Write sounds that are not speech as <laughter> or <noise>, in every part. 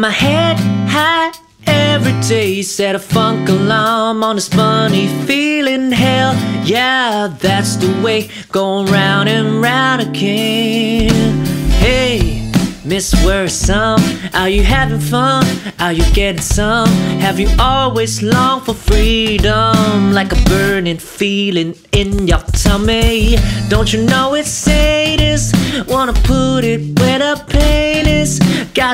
my head high every day, set a funk alarm on this funny feeling. Hell, yeah, that's the way, going round and round again. Hey, Miss Worrisome, are you having fun? Are you getting some? Have you always longed for freedom, like a burning feeling in your tummy? Don't you know it's sadist? Wanna put it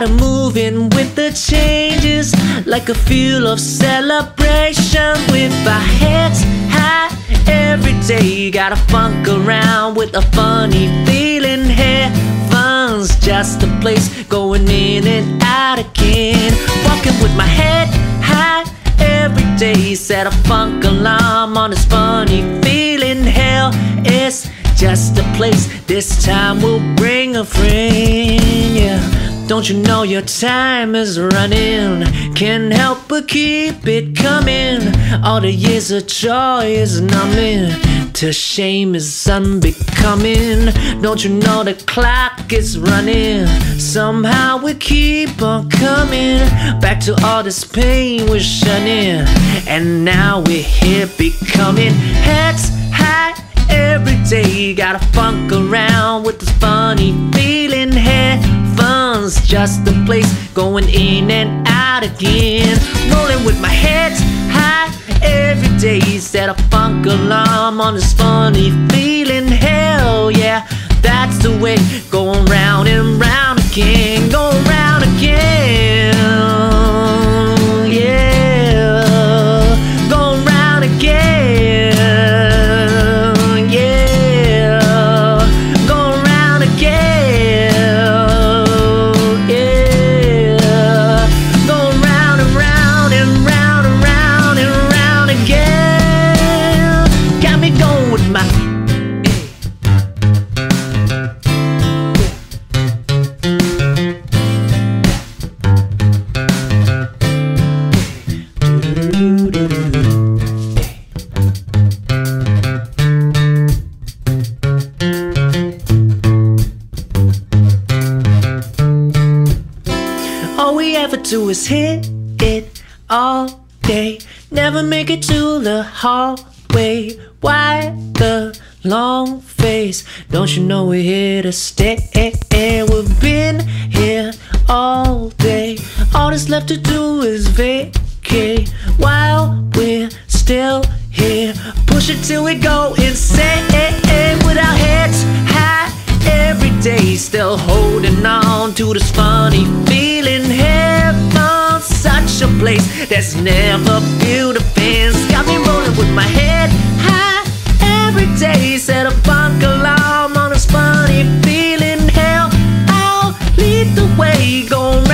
Gotta move in with the changes, like a feel of celebration with our heads high every day. Gotta funk around with a funny feeling. Heaven's just a place going in and out again. Walking with my head high every day. Set a funk alarm on this funny feeling. Hell, it's just a place. This time we'll bring a friend. Yeah. Don't you know your time is running? Can't help but keep it coming. All the years of joy is numbing. To shame is unbecoming. Don't you know the clock is running? Somehow we keep on coming back to all this pain we're shunning. And now we're here becoming heads high every day. Gotta funk around with this funny feeling. Heaven's just a place going in and out again. Rolling with my head high every day. Set a funk alarm on this funny feeling. Hell yeah, that's the way. Going round and round again. Going round again. Do is hit it all day. Never make it to the hallway. Why the long face? Don't you know we're here to stay? We've been here all day. All that's left to do is vacate while we're still here. Push it till we go insane with our heads high every day. Still holding on to this funny feeling. Heaven's a place that's never built a fence. Got me rolling with my head high every day. Set a funk alarm on this funny feeling. Hell, I'll lead the way. Going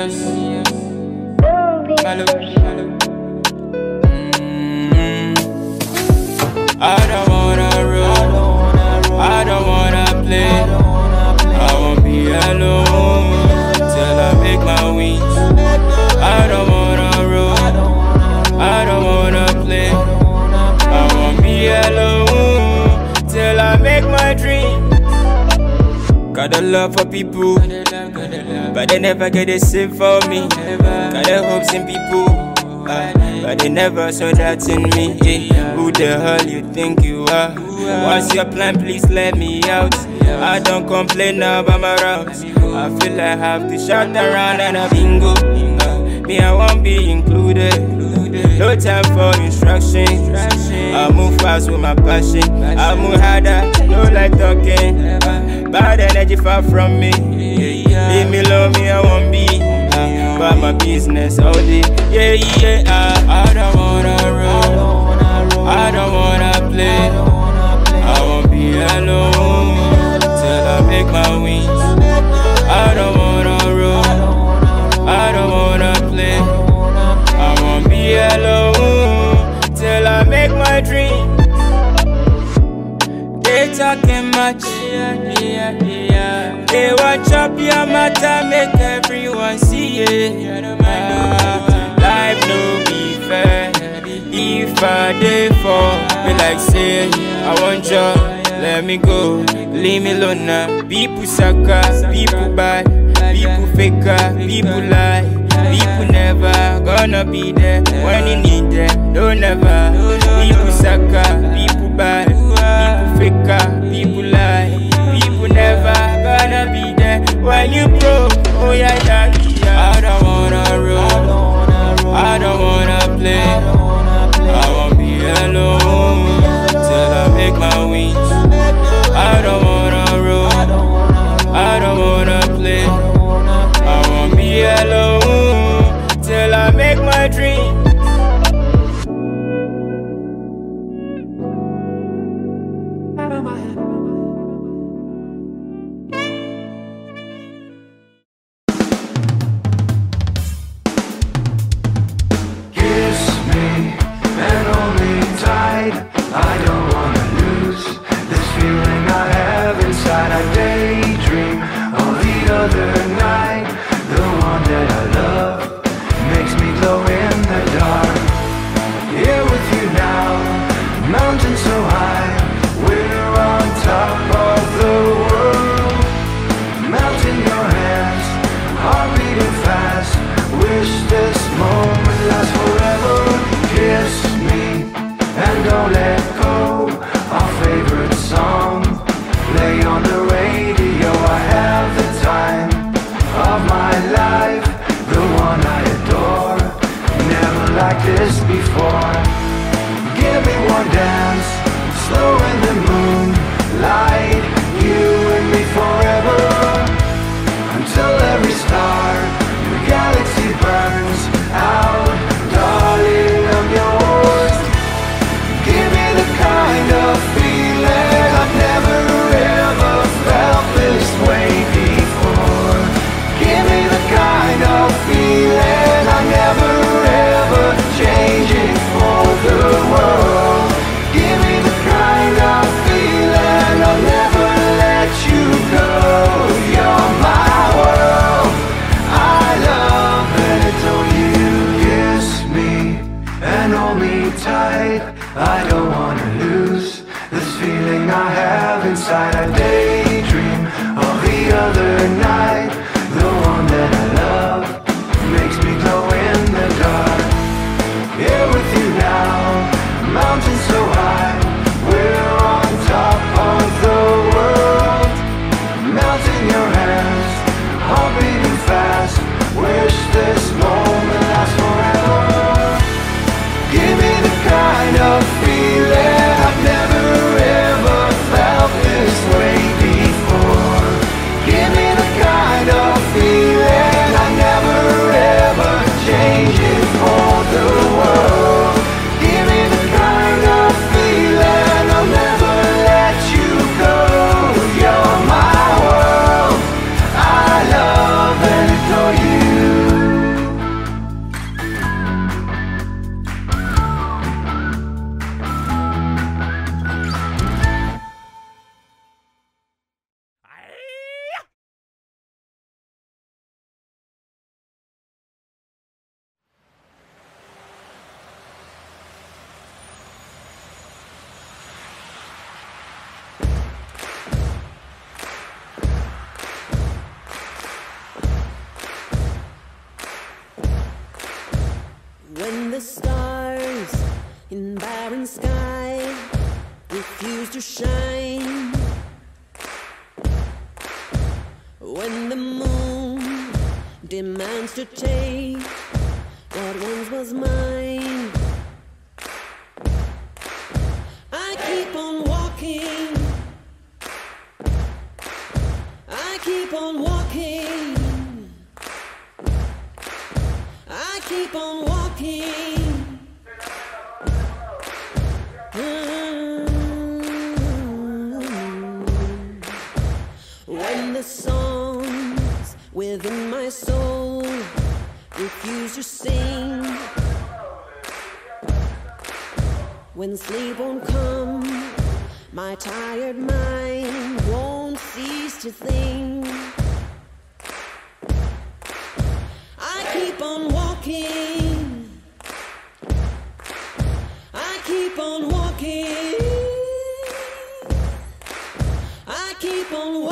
I they get the same for me. Got the hopes in people, uh, but they never saw that in me. Yeah. Who the hell you think you are? What's your plan? Please let me out. I don't complain about my routes. I feel I have to shout around and a bingo. Uh, me, I won't be included. No time for instructions. I move fast with my passion. I move harder, no like talking. Bad energy far from me yeah. Me love me, I won't be. Uh, but my business oh, all day. Yeah, yeah, uh, I don't wanna roll. I don't wanna play. I won't be alone till I make my wings. I don't wanna roll. I don't wanna play. I won't be alone till I make my dreams. They talking much. Yeah, yeah. Hey, watch up your matter, make everyone see it. Ah, life no be fair. If I day fall, me like say I want ya, let me go, leave me alone now. People sucker, people buy, people faker, people lie, people never gonna be there when you need them. Don't ever. People sucker, people buy, people faker. when you broke. Oh yeah, yeah, yeah. I don't wanna roll. I don't wanna play. I won't be alone till I make my wings. I don't wanna roll. I don't wanna play. I won't be alone. When the songs within my soul refuse to sing, when sleep won't come, my tired mind won't cease to think. I keep on walking. I keep on walking. I keep on walking.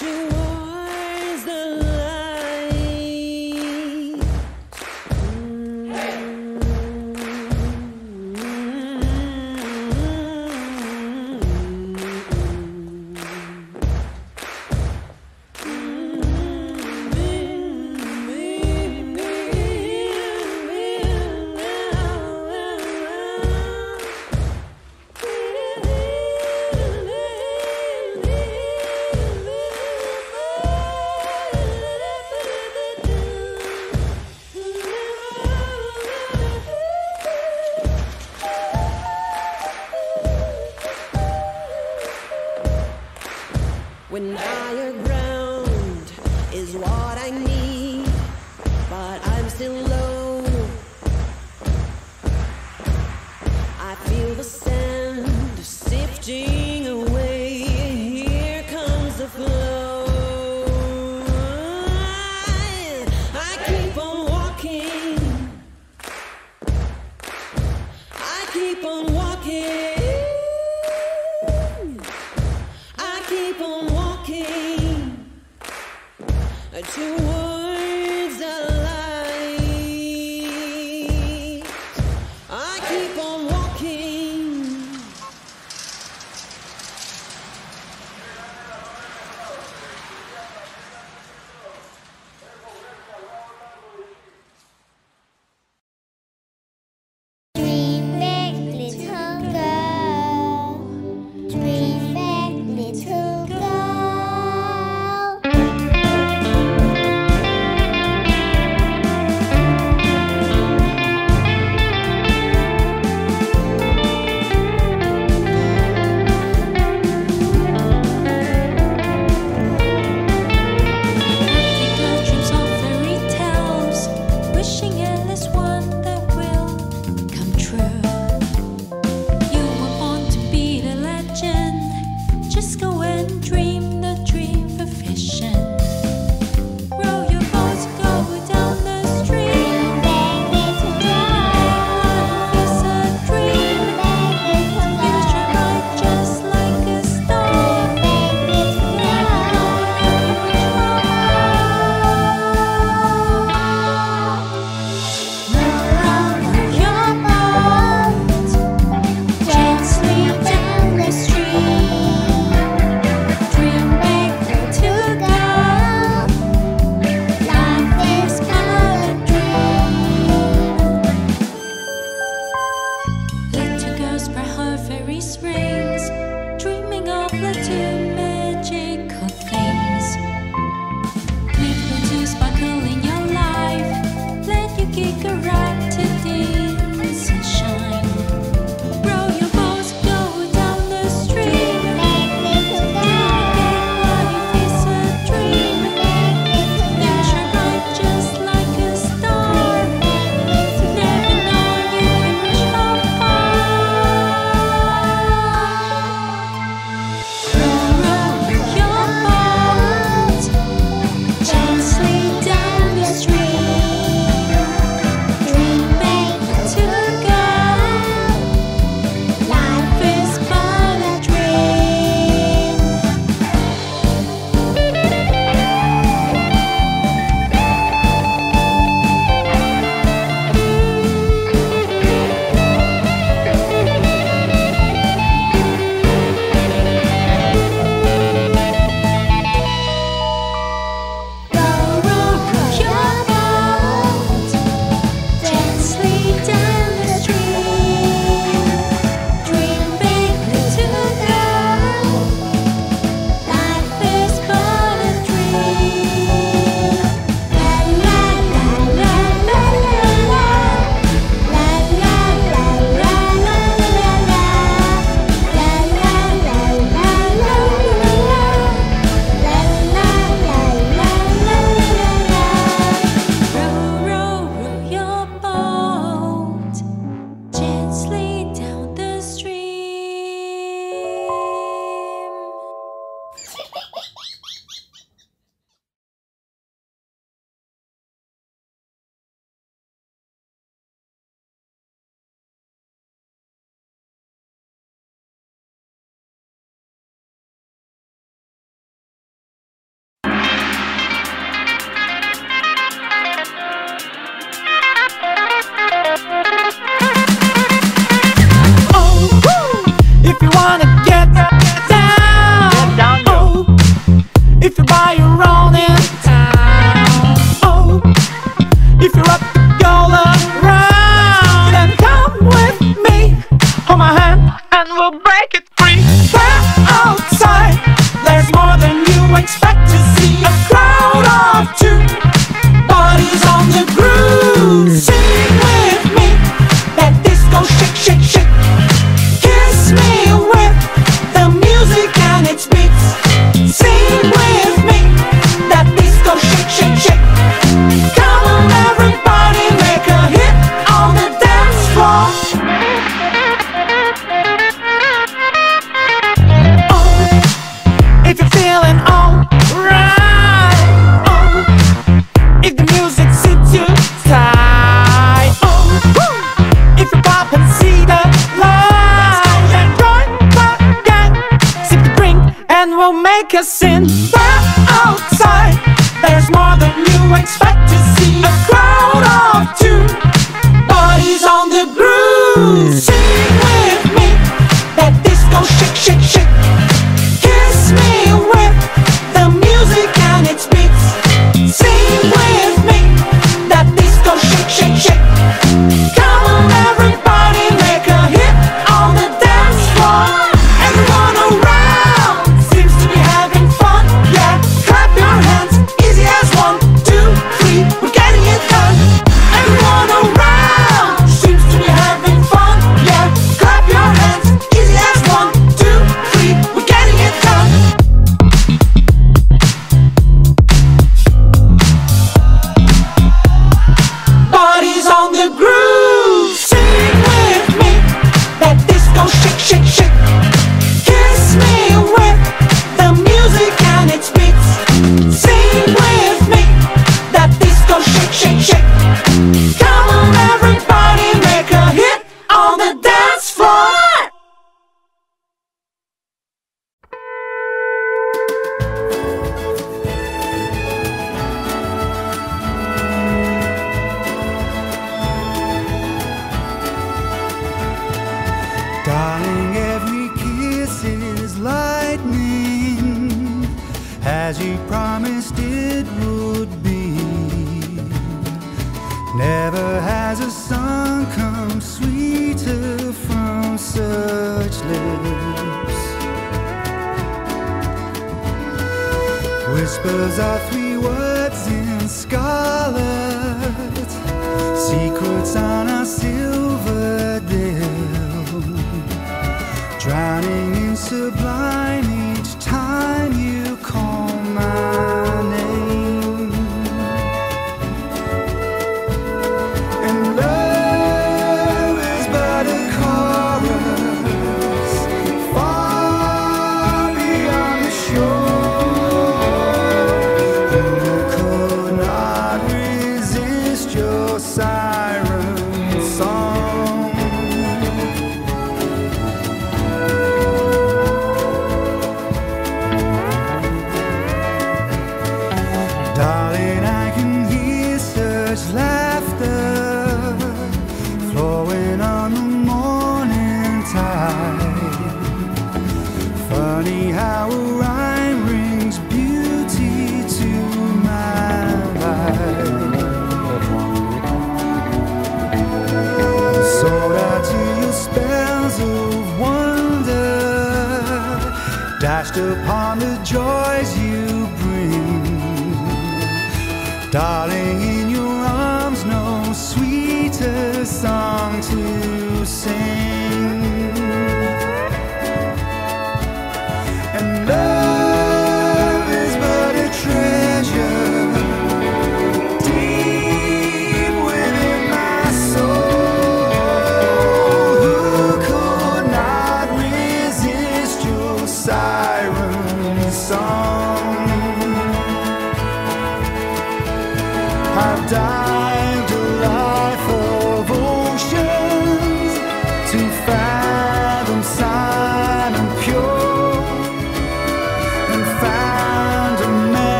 听我。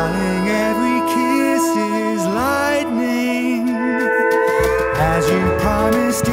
Darling, every kiss is lightning, as you promised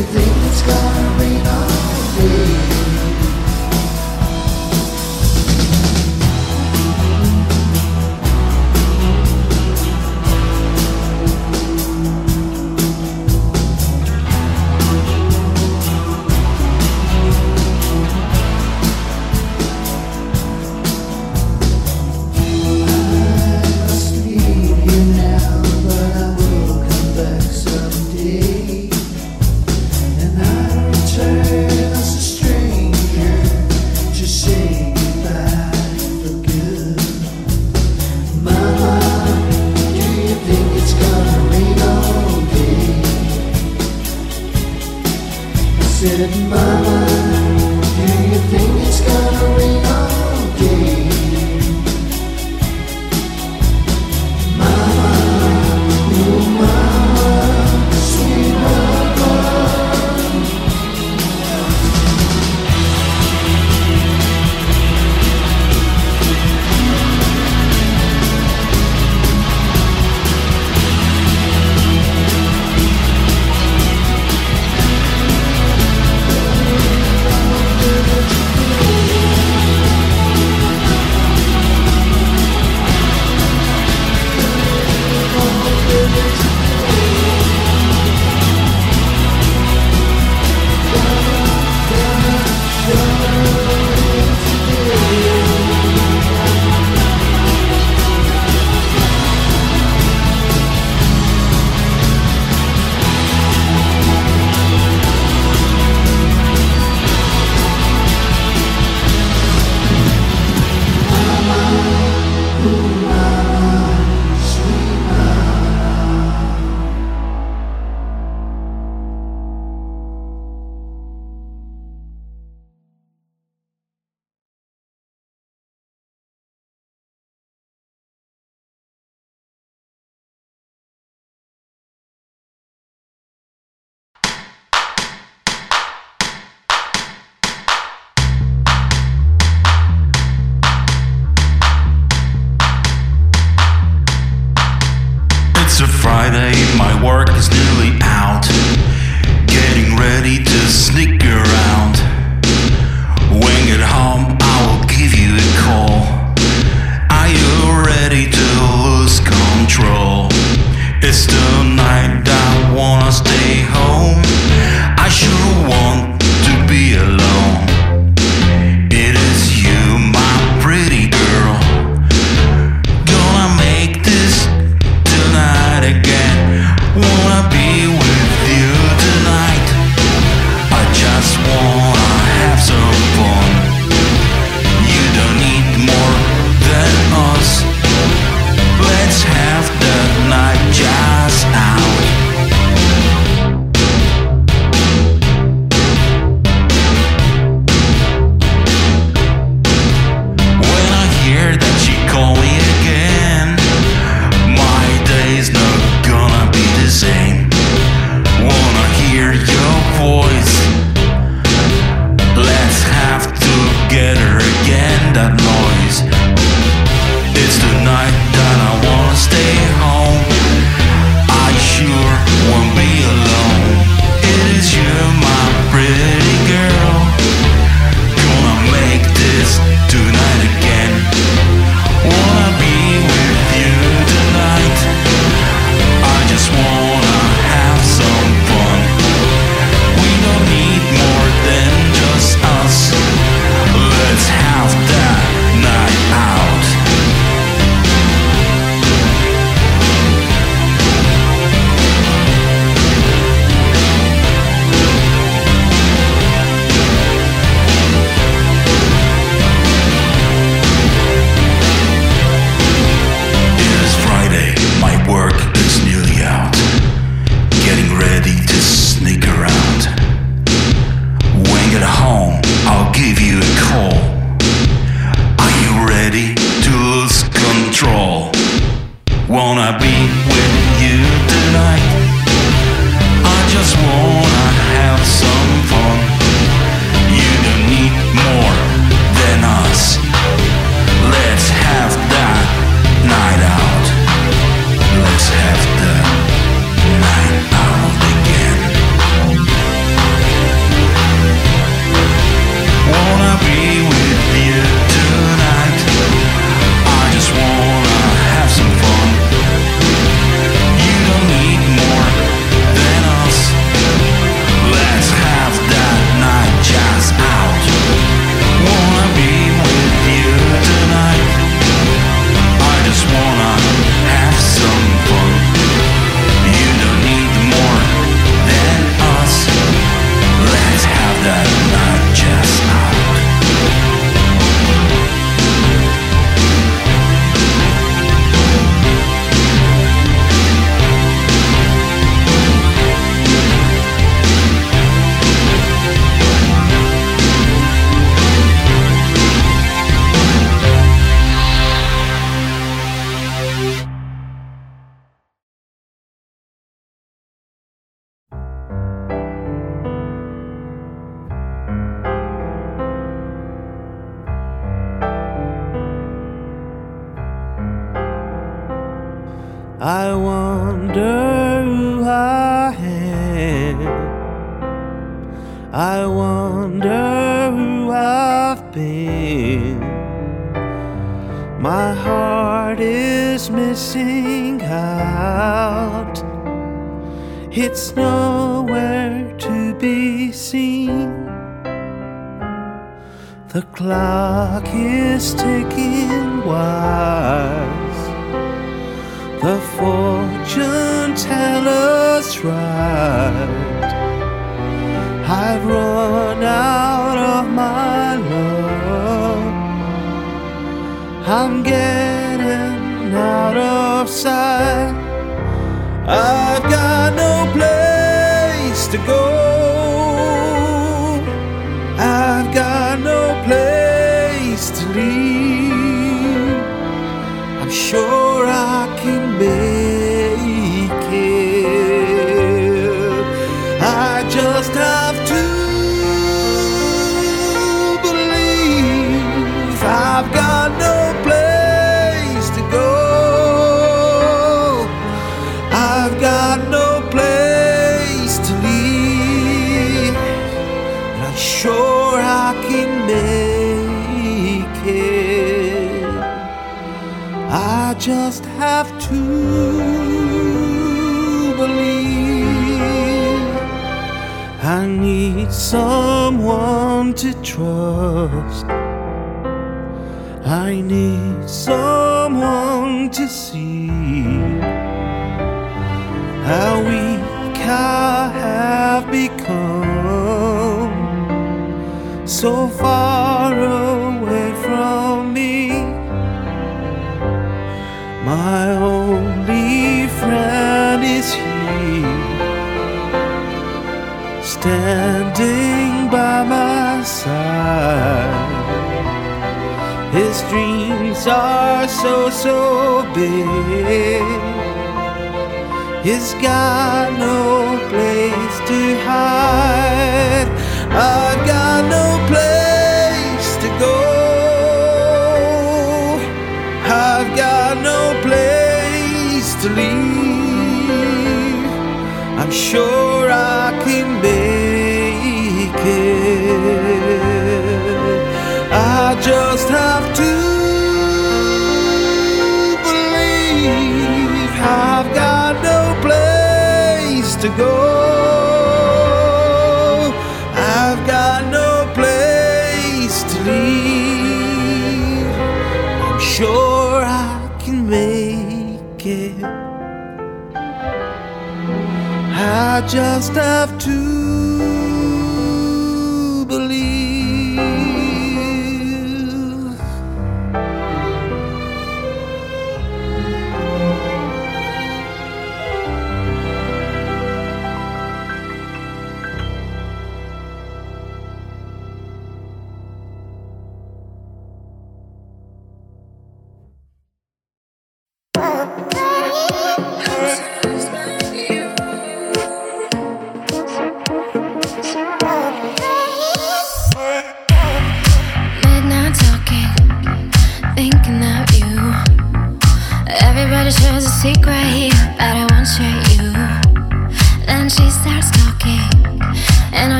everything that's gone.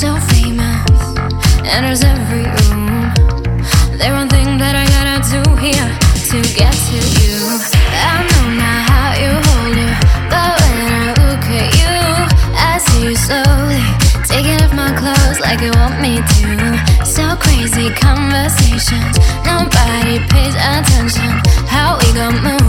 so famous, enters every room. There's one thing that I gotta do here to get to you. I know now how you hold it, but when I look at you, I see you slowly taking off my clothes like you want me to. So crazy conversations, nobody pays attention. How we gonna move?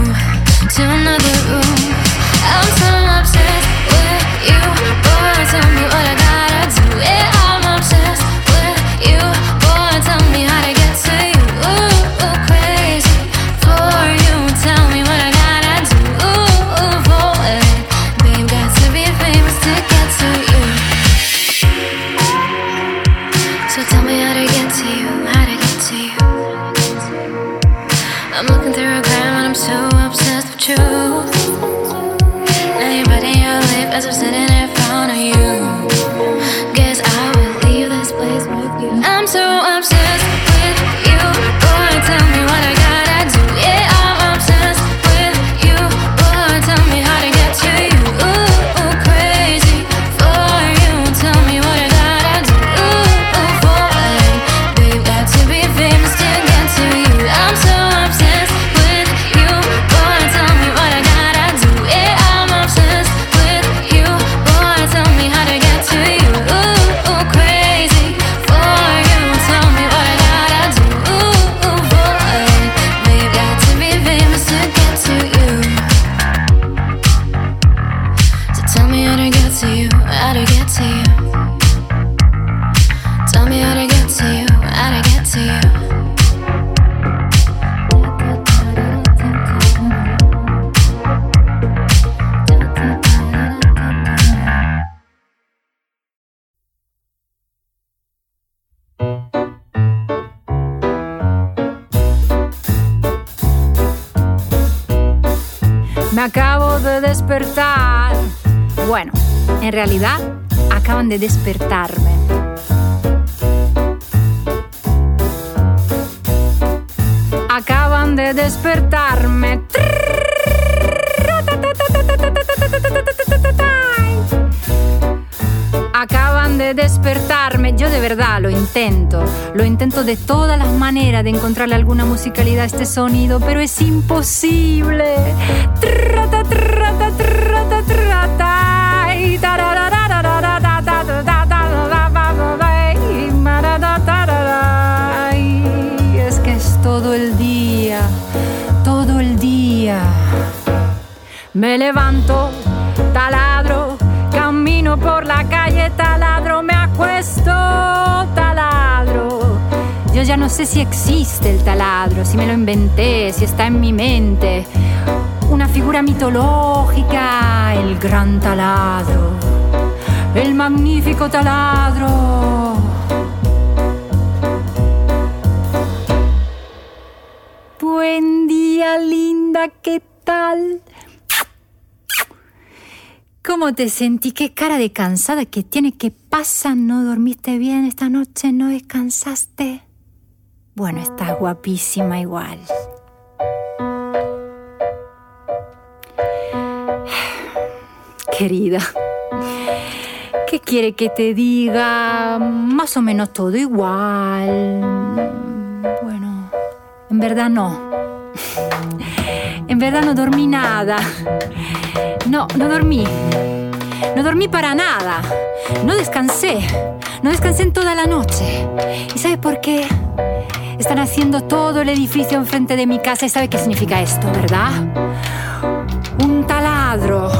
acaban de despertarme. Acaban de despertarme. Acaban de despertarme. Yo de verdad lo intento. Lo intento de todas las maneras de encontrarle alguna musicalidad a este sonido, pero es imposible. Me levanto, taladro, camino por la calle, taladro, me acuesto, taladro. Yo ya no sé si existe el taladro, si me lo inventé, si está en mi mente. Una figura mitológica, el gran taladro, el magnífico taladro. ¿Cómo te sentí? ¿Qué cara de cansada que tiene? ¿Qué pasa? ¿No dormiste bien esta noche? ¿No descansaste? Bueno, estás guapísima igual. <sighs> Querida, ¿qué quiere que te diga? Más o menos todo igual. Bueno, en verdad no. <laughs> En verdad no dormí nada. No, no dormí. No dormí para nada. No descansé. No descansé en toda la noche. ¿Y sabe por qué? Están haciendo todo el edificio enfrente de mi casa y sabe qué significa esto, ¿verdad? Un taladro.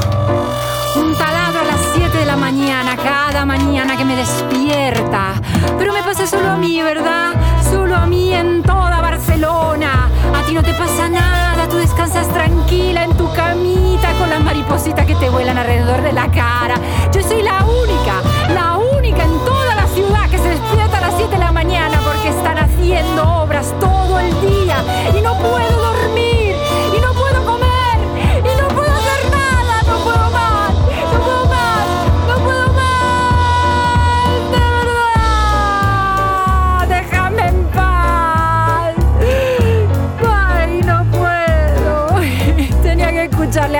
Un taladro a las 7 de la mañana, cada mañana que me despierta. Pero me pasa solo a mí, ¿verdad? Solo a mí en toda Barcelona. A ti no te pasa nada, descansas tranquila en tu camita con las maripositas que te vuelan alrededor de la cara. Yo soy la única, la única en toda la ciudad que se despierta a las 7 de la mañana porque están haciendo obras todo el día y no puedo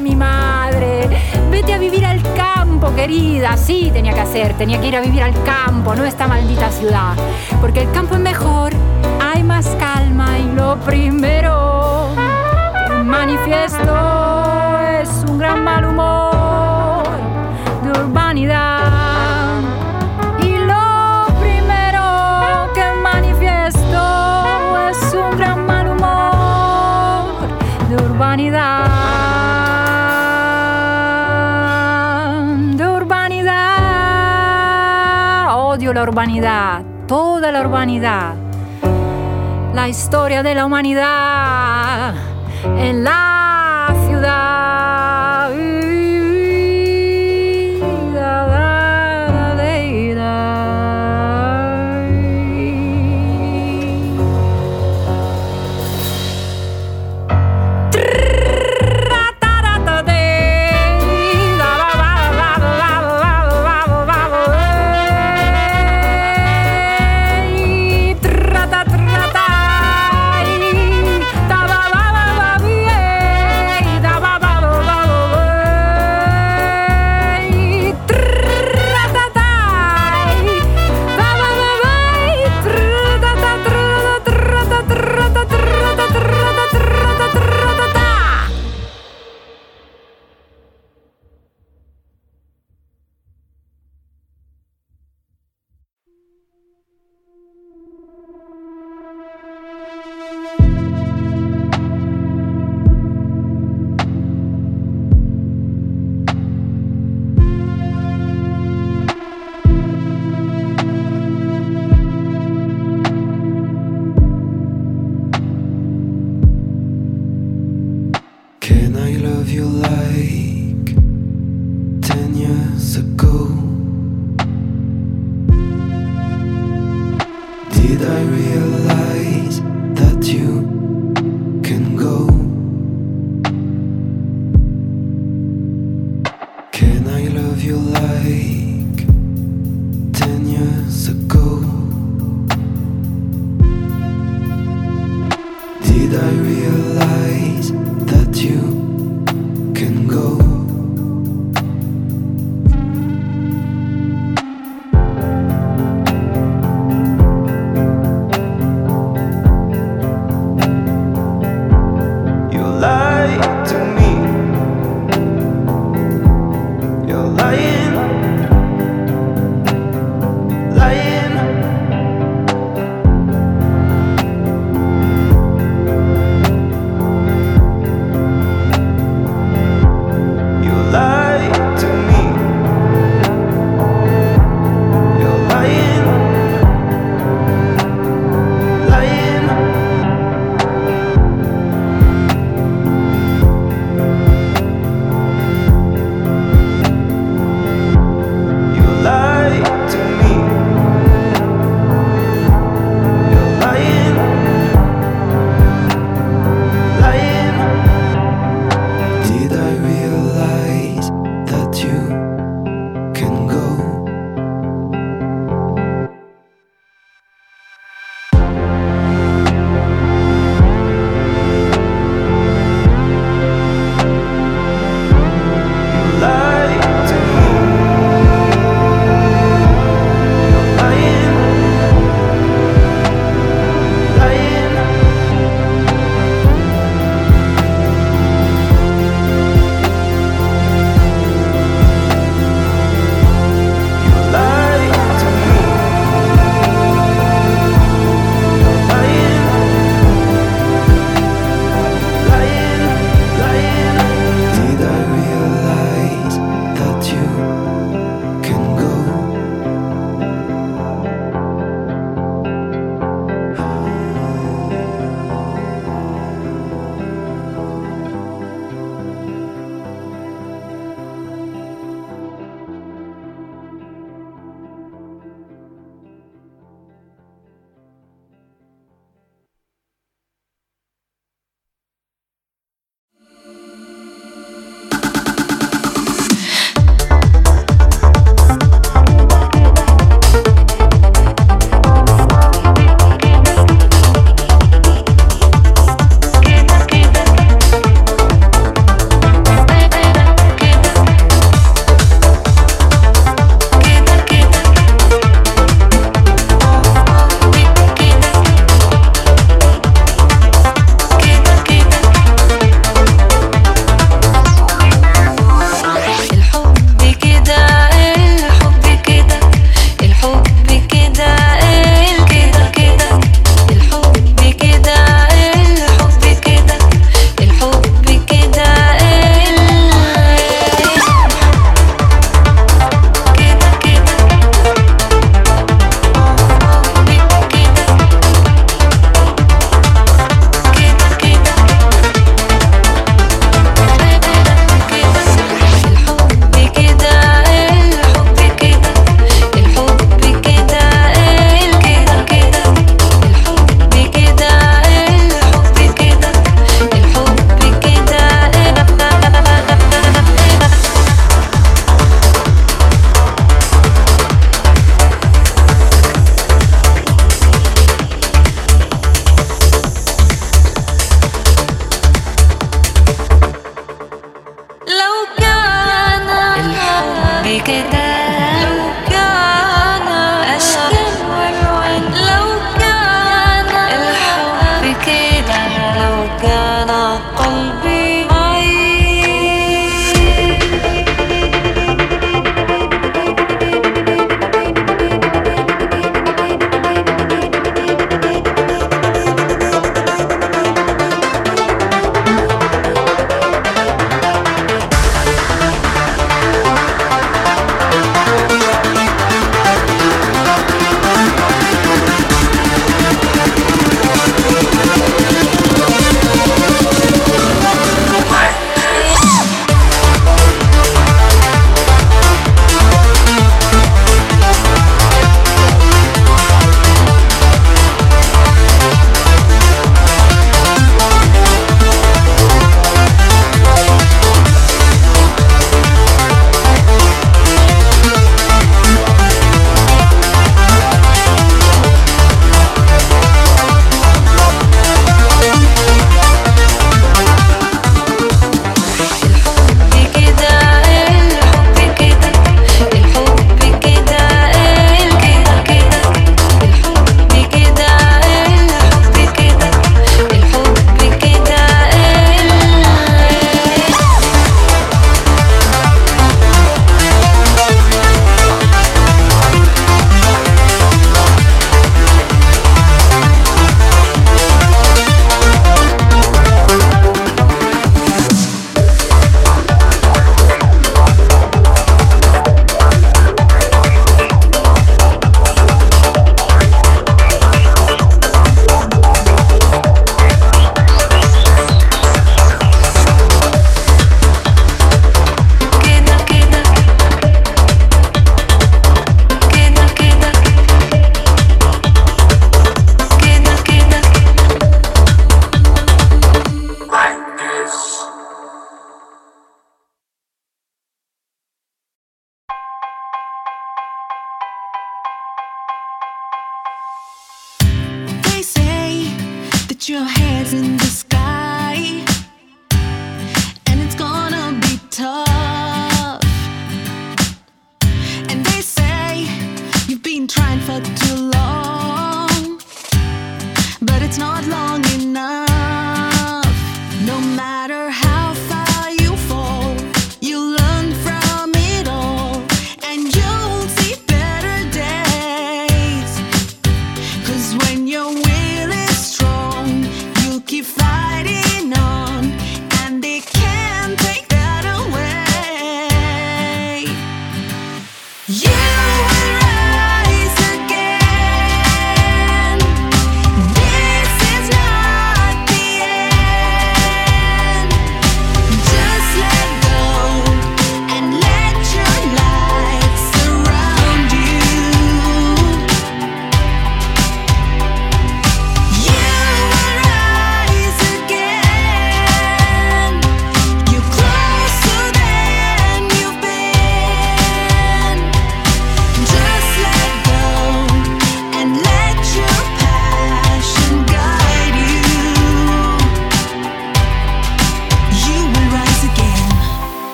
mi madre. Vete a vivir al campo, querida. Sí, tenía que hacer. Tenía que ir a vivir al campo, no esta maldita ciudad. Porque el campo es mejor, hay más calma y lo primero que manifiesto es un gran mal humor de urbanidad. la urbanidad, toda la urbanidad, la historia de la humanidad en la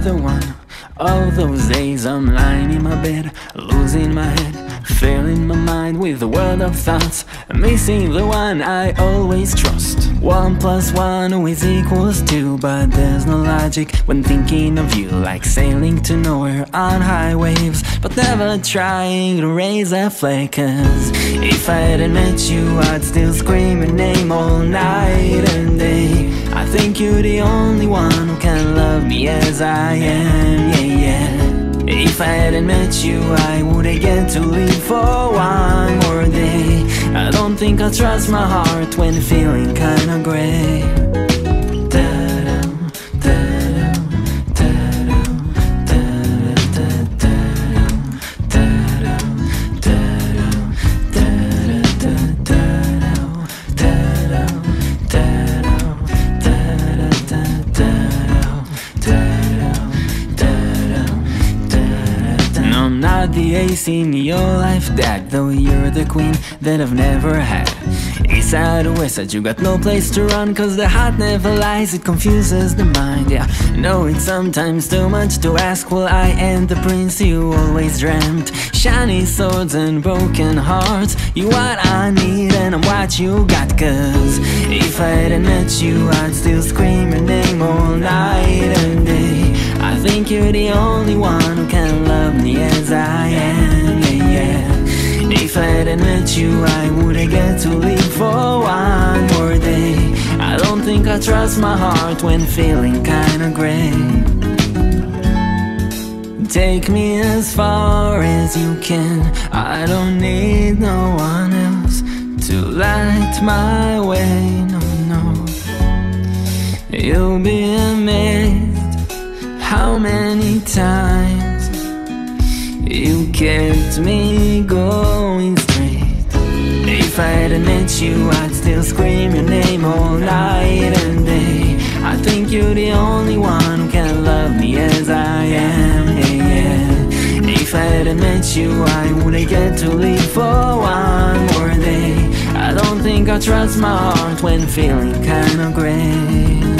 another one. All those days I'm lying in my bed, losing my head, filling my mind with a world of thoughts, missing the one I always trust. One plus one always equals two, but there's no logic when thinking of you, like sailing to nowhere on high waves, but never trying to raise a flag. Cause if I hadn't met you, I'd still scream your name all night and day. Think you're the only one who can love me as I am, yeah, yeah. If I hadn't met you, I wouldn't get to live for one more day. I don't think I'll trust my heart when feeling kinda gray. Not the ace in your life, Dad. Though you're the queen that I've never had. East side or west side, you got no place to run. Cause the heart never lies, it confuses the mind. Yeah, no, it's sometimes too much to ask. Well, I am the prince you always dreamt. Shiny swords and broken hearts. You what I need, and I'm what you got. Cause if I hadn't met you, I'd still scream your name all night and day. Think you're the only one who can love me as I am, yeah, yeah. If I hadn't met you, I wouldn't get to live for one more day. I don't think I trust my heart when feeling kinda gray. Take me as far as you can. I don't need no one else to light my way, no, no. You'll be amazed how many times you kept me going straight. If I hadn't met you, I'd still scream your name all night and day. I think you're the only one who can love me as I am. Yeah, yeah. If I hadn't met you, I wouldn't get to live for one more day. I don't think I trust my heart when feeling kinda gray.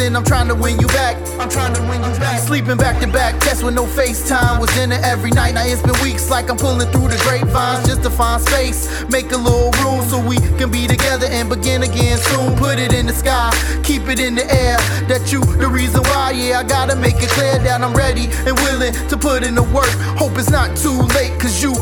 I'm trying to win you back. I'm trying to win you back. Sleeping back to back, tests with no FaceTime. Was in it every night, now it's been weeks like I'm pulling through the grapevines just to find space. Make a little room so we can be together and begin again soon. Put it in the sky, keep it in the air. That you, the reason why, yeah, I gotta make it clear that I'm ready and willing to put in the work. Hope it's not too late, cause you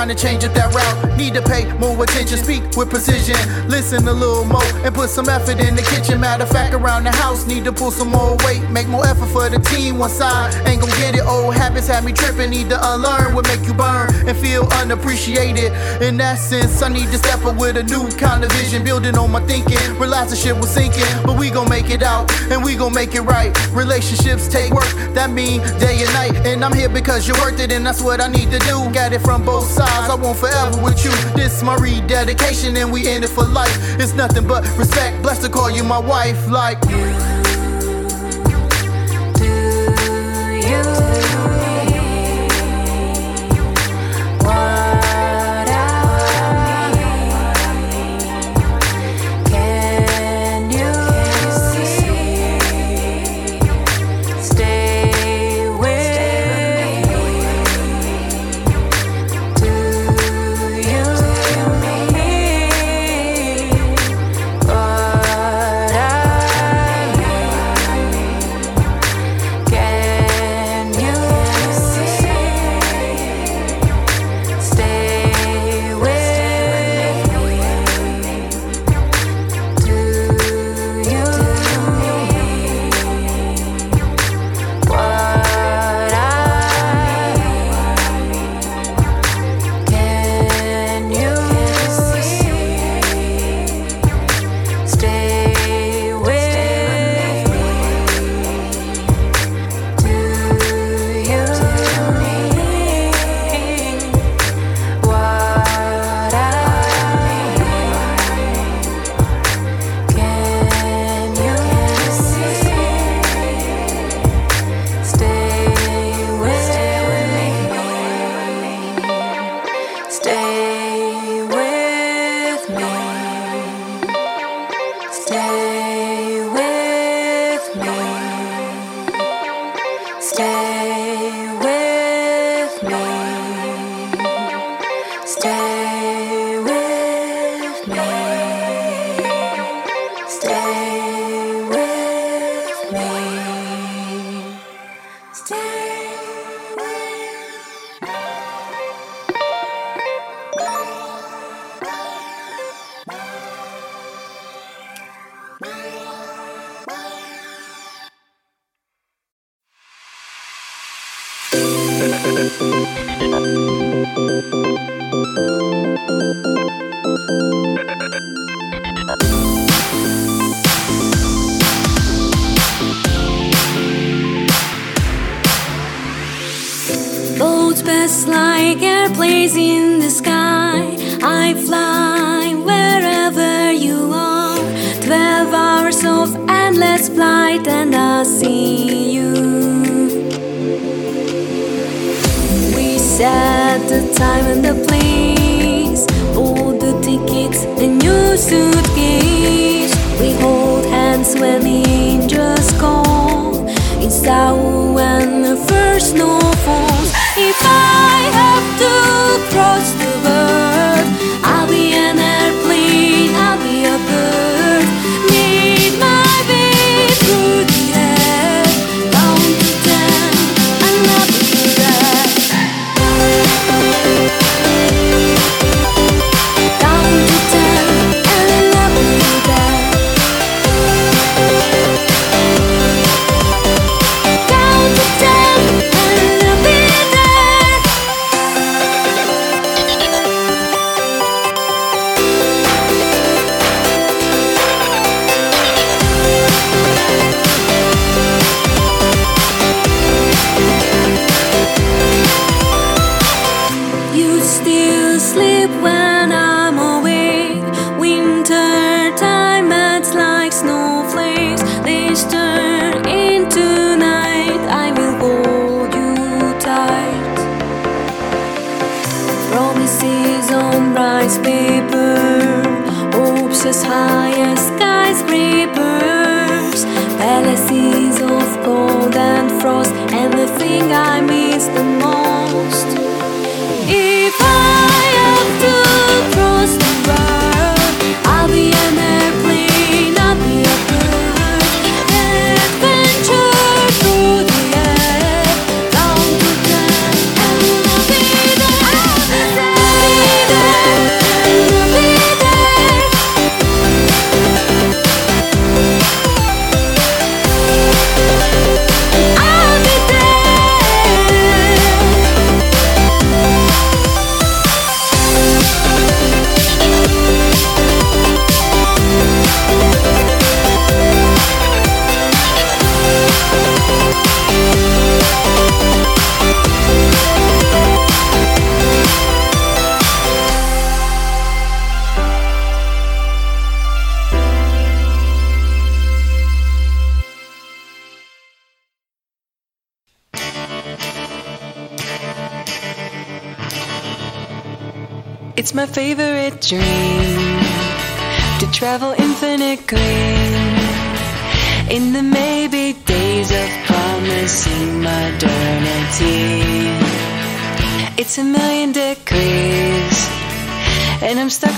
trying to change it that route. Need to pay more attention, speak with precision. Listen a little more and put some effort in the kitchen. Matter of fact, around the house, need to pull some more weight. Make more effort for the team. One side ain't gon' get it. Old habits have me tripping. Need to unlearn what make you burn and feel unappreciated. In that sense, I need to step up with a new kind of vision. Building on my thinking. Realize the shit was sinking, but we gon' make it out and we gon' make it right. Relationships take work, that mean day and night. And I'm here because you're worth it, and that's what I need to do. Got it from both sides, I want forever with you. This my rededication, and we in it for life. It's nothing but respect. Blessed to call you my wife, like. Can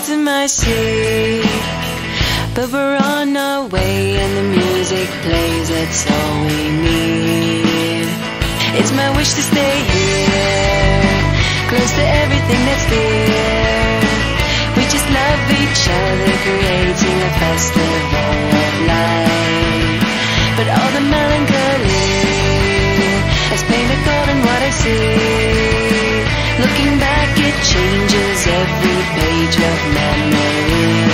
to my seat. But we're on our way, and the music plays, that's all we need. It's my wish to stay here, close to everything that's dear. We just love each other, creating a festival of light. But all the melancholy has painted gold in what I see. Looking back, it changes every page of memory.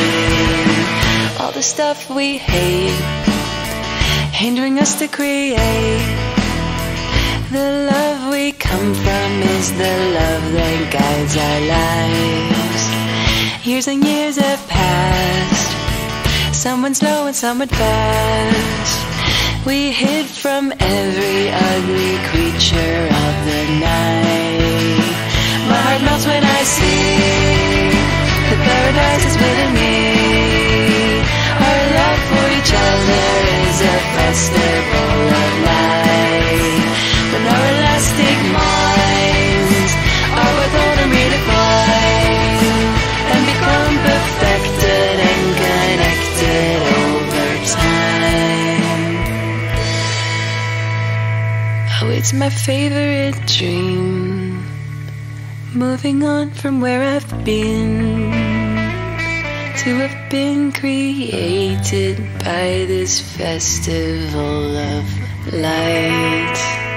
All the stuff we hate, hindering us to create. The love we come from is the love that guides our lives. Years and years have passed. Some went slow and some went fast. We hid from every ugly creature of the night. Heart melts when I see the paradise is within me. Our love for each other is a festival of light. But our elastic minds are worth holding redefined and become perfected and connected over time. Oh, it's my favorite dream. Moving on from where I've been to have been created by this festival of light.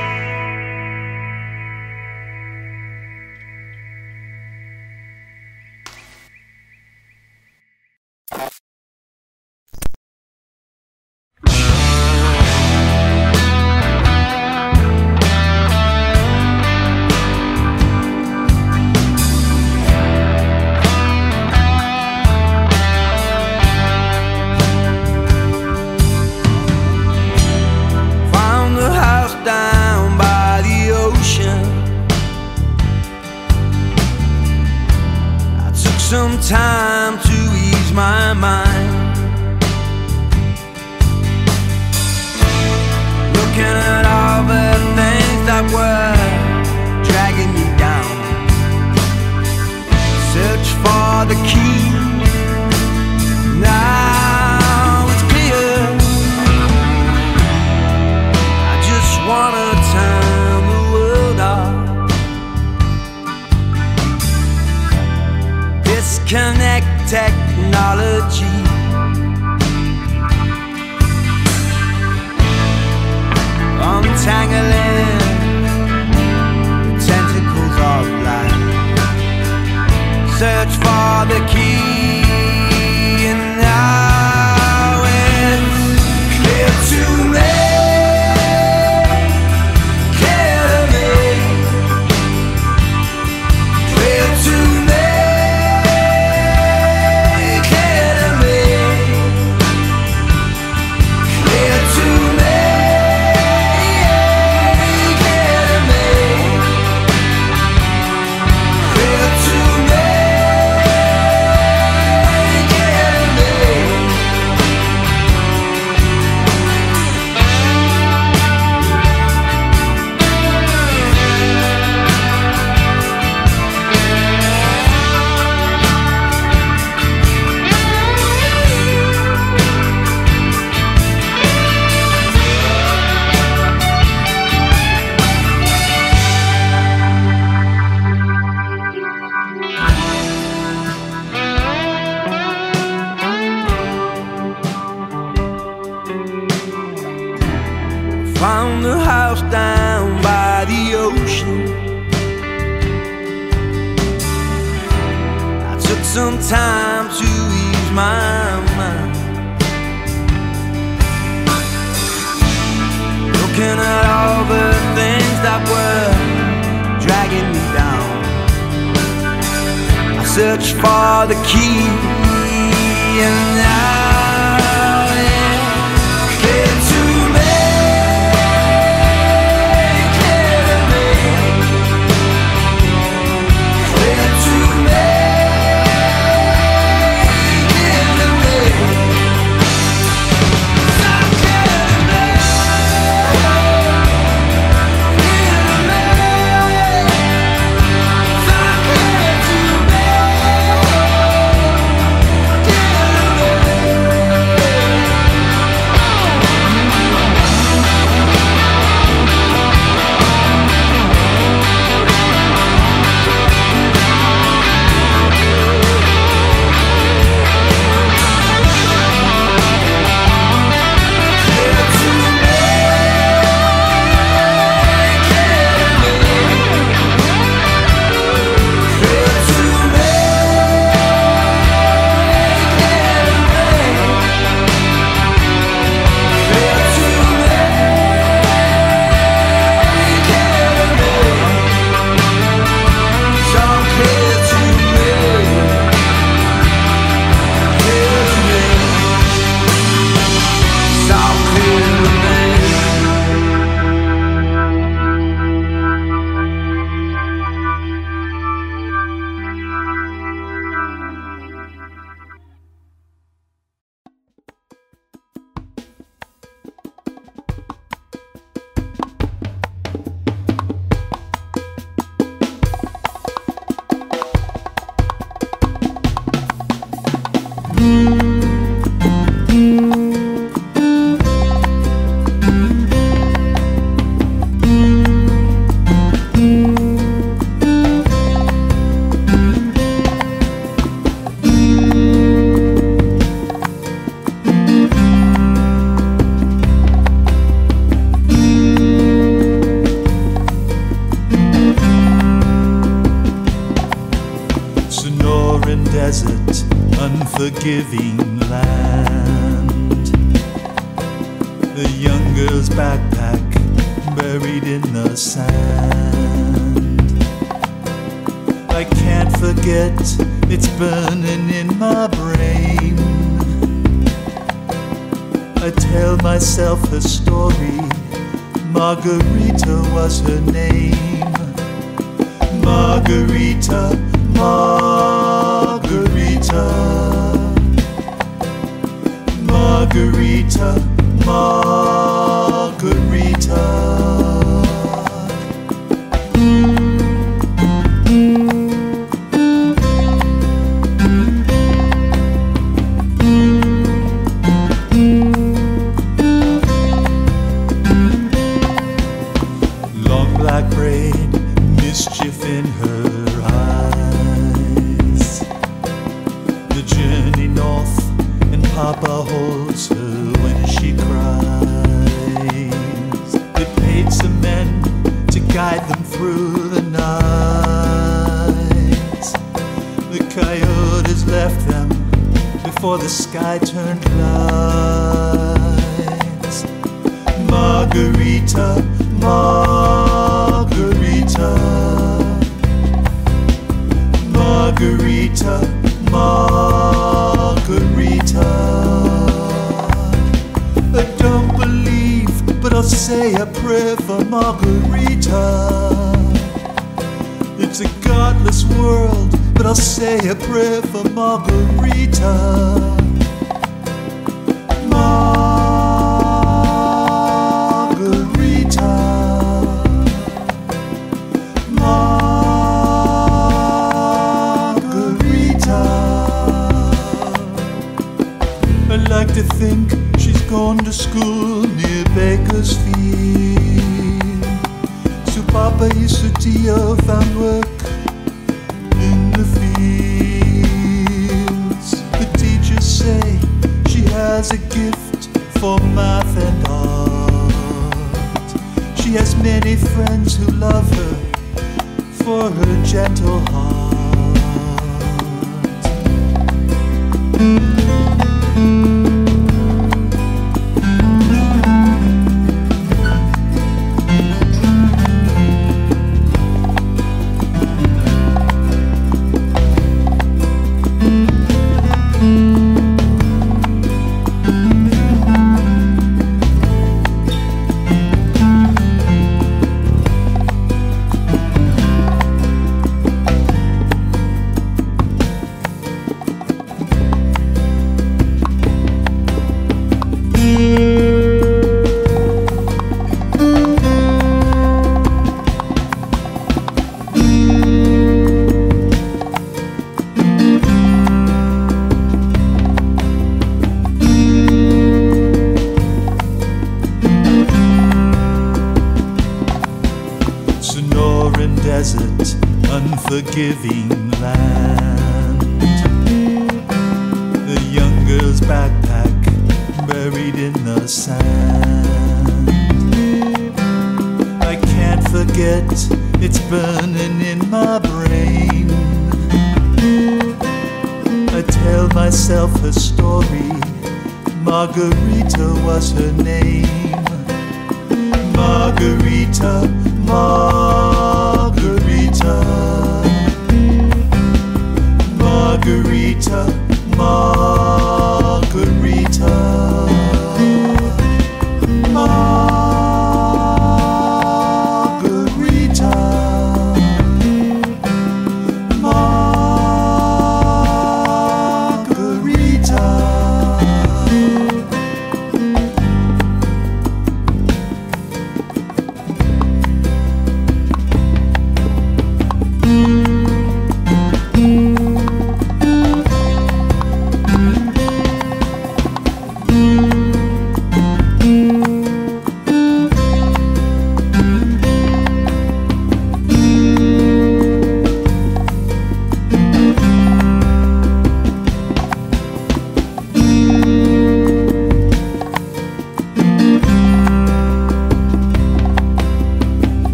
Unforgiving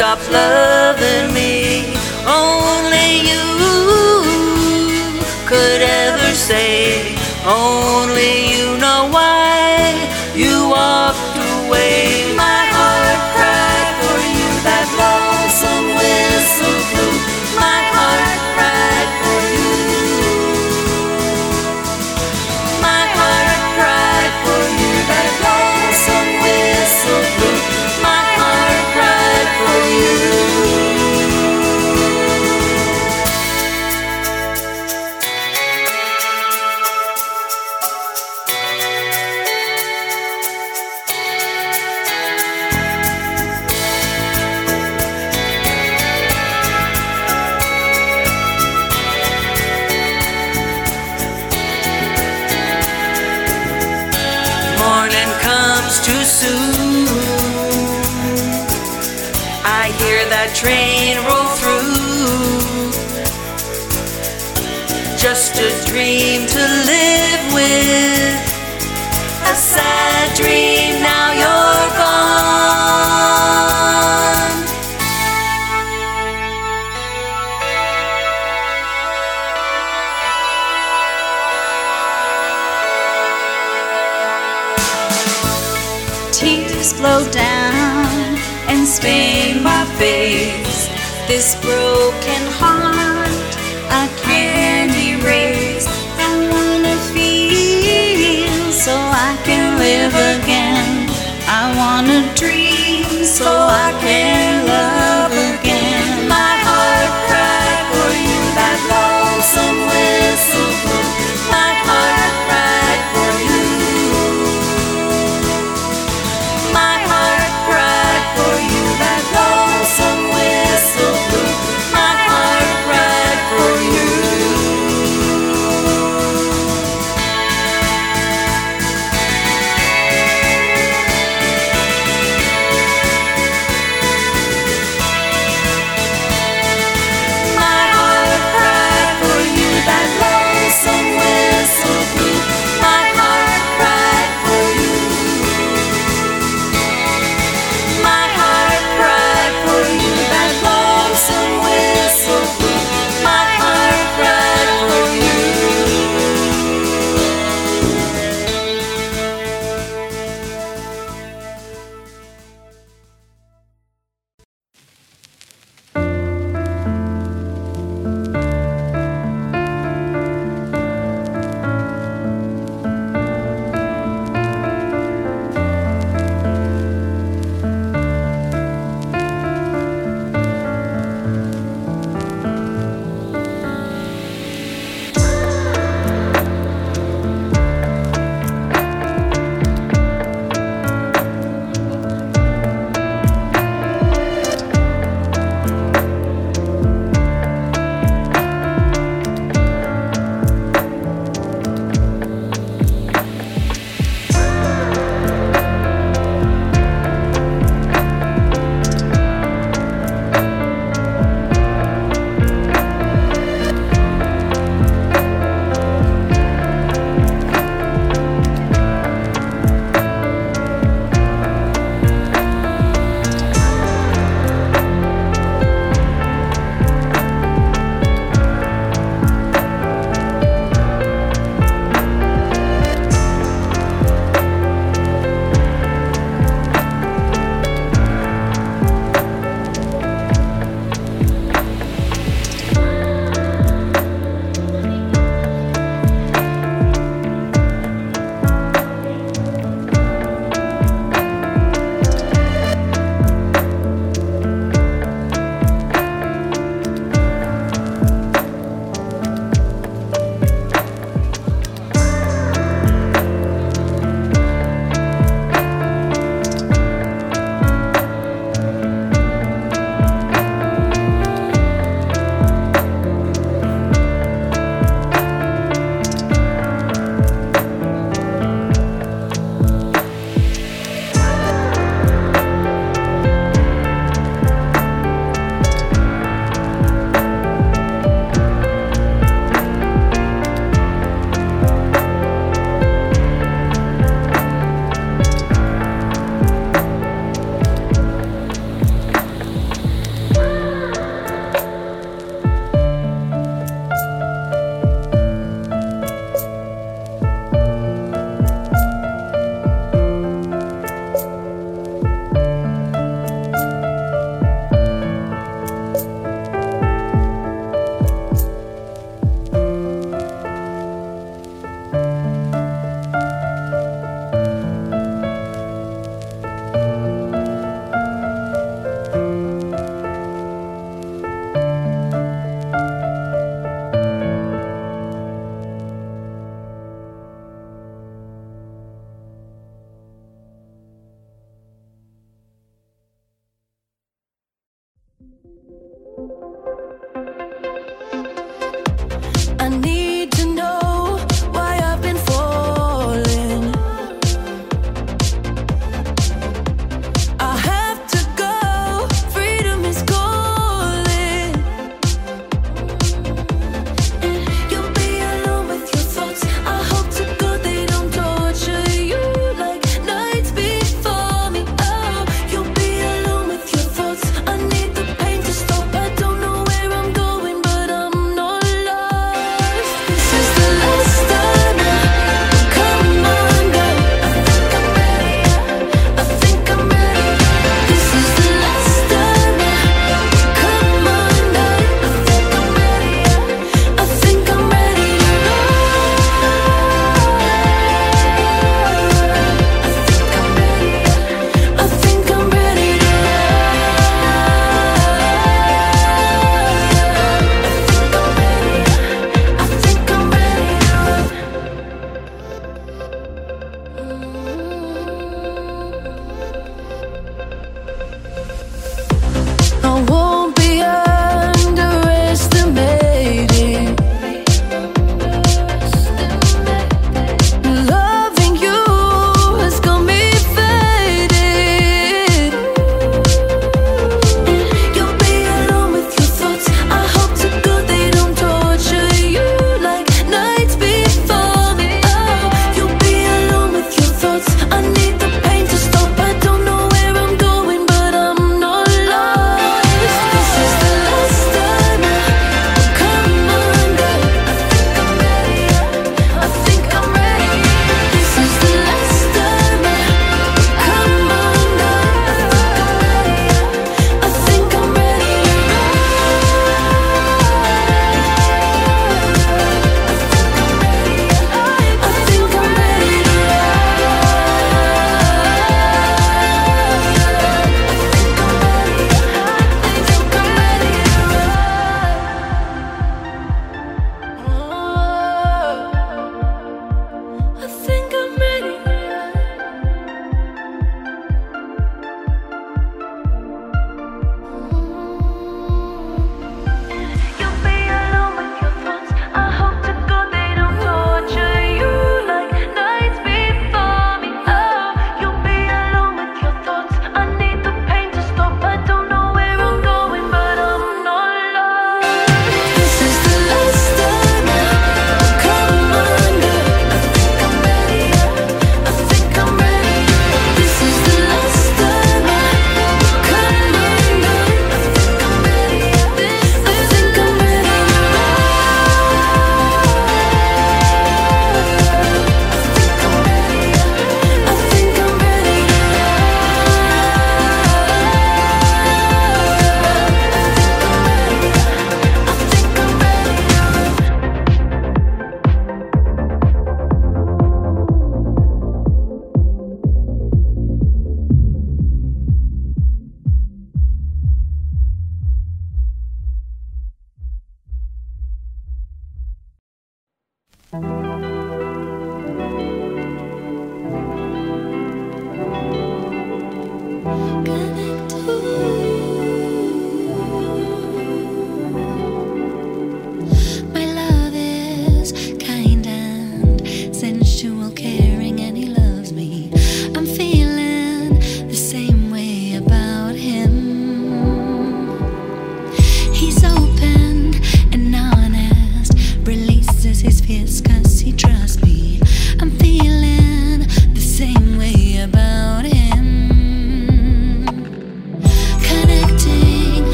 stop love. this broken heart I can't erase. I wanna feel so I can live again. I wanna dream so I can.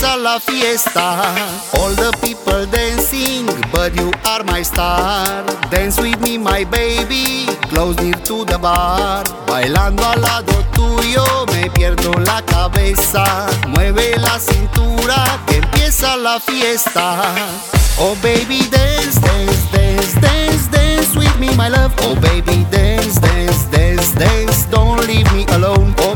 comienza la fiesta. All the people dancing, but you are my star. Dance with me, my baby, close near to the bar. Bailando al lado tuyo, me pierdo la cabeza. Mueve la cintura, que empieza la fiesta. Oh baby, dance, dance, dance, dance, dance with me, my love. Oh baby, dance, dance, dance, dance, don't leave me alone. Oh,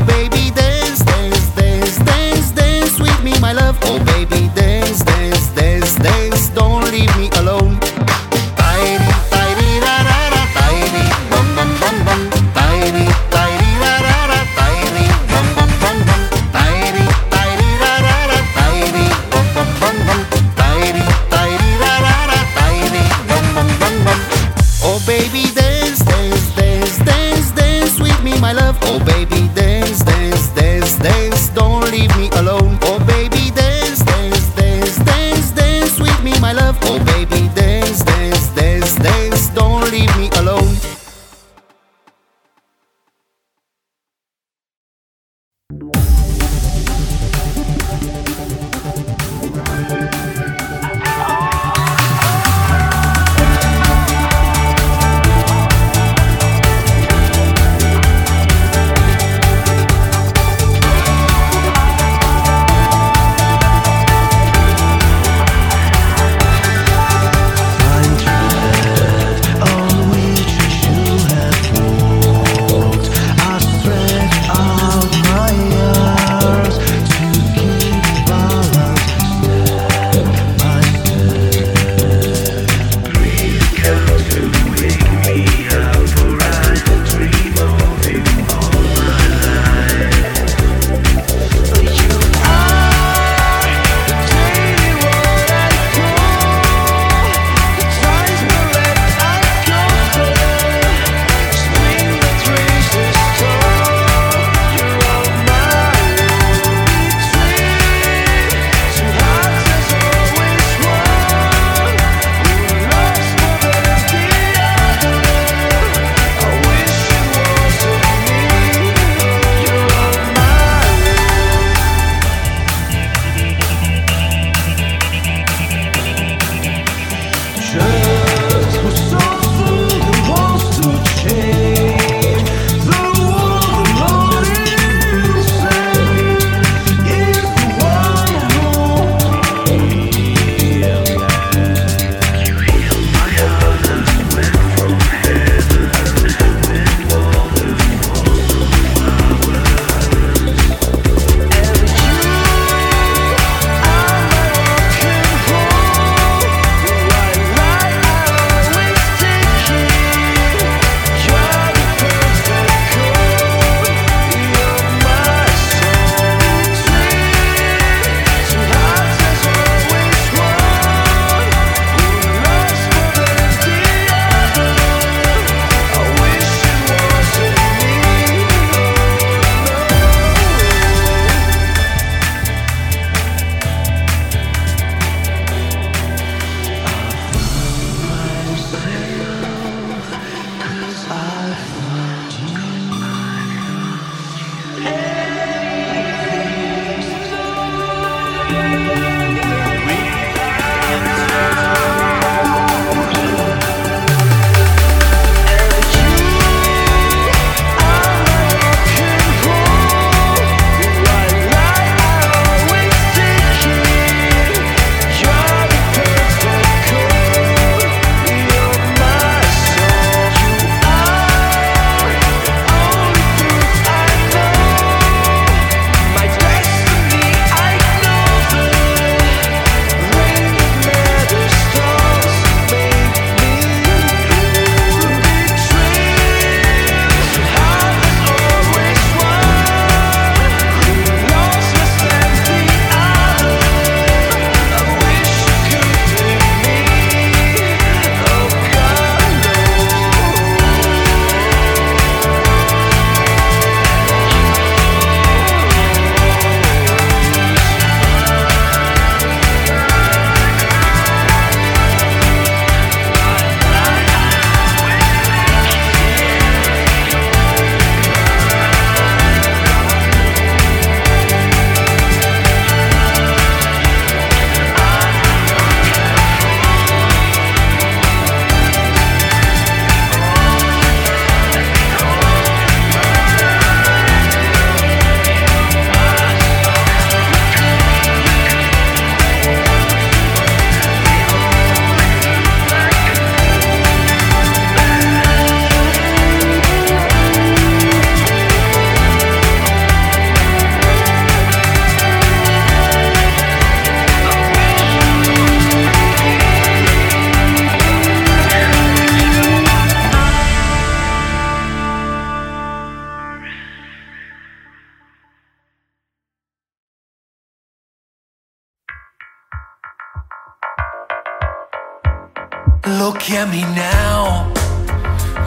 Look at me now,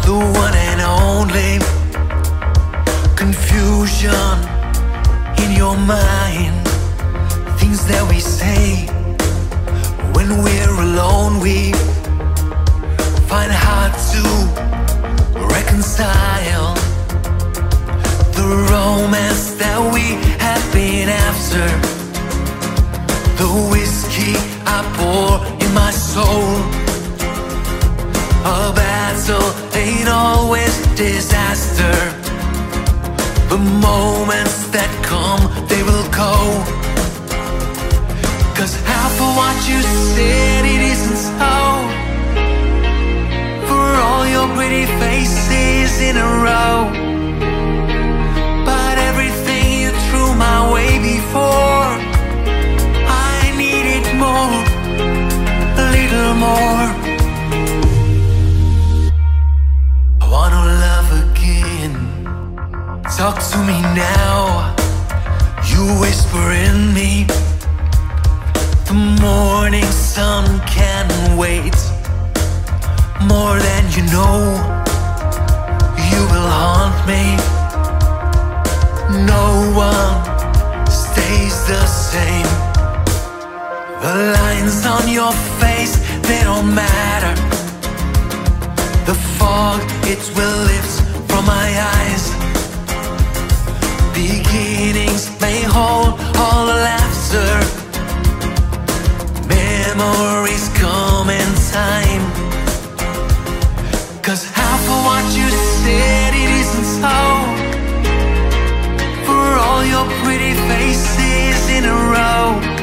the one and only. confusion in your mind. Things that we say when we're alone, we find hard to reconcile the romance that we have been after. The whiskey I pour in my soul. A battle ain't always disaster. The moments that come, they will go. Cause half of what you said, it isn't so. For all your pretty faces in a row. But everything you threw my way before, I needed more, a little more. Talk to me now. You whisper in me. The morning sun can wait. More than you know, you will haunt me. No one stays the same. The lines on your face, they don't matter. The fog, it will lift from my eyes. Beginnings may hold all the laughter. Memories come in time. Cause half of what you said, it isn't so. For all your pretty faces in a row.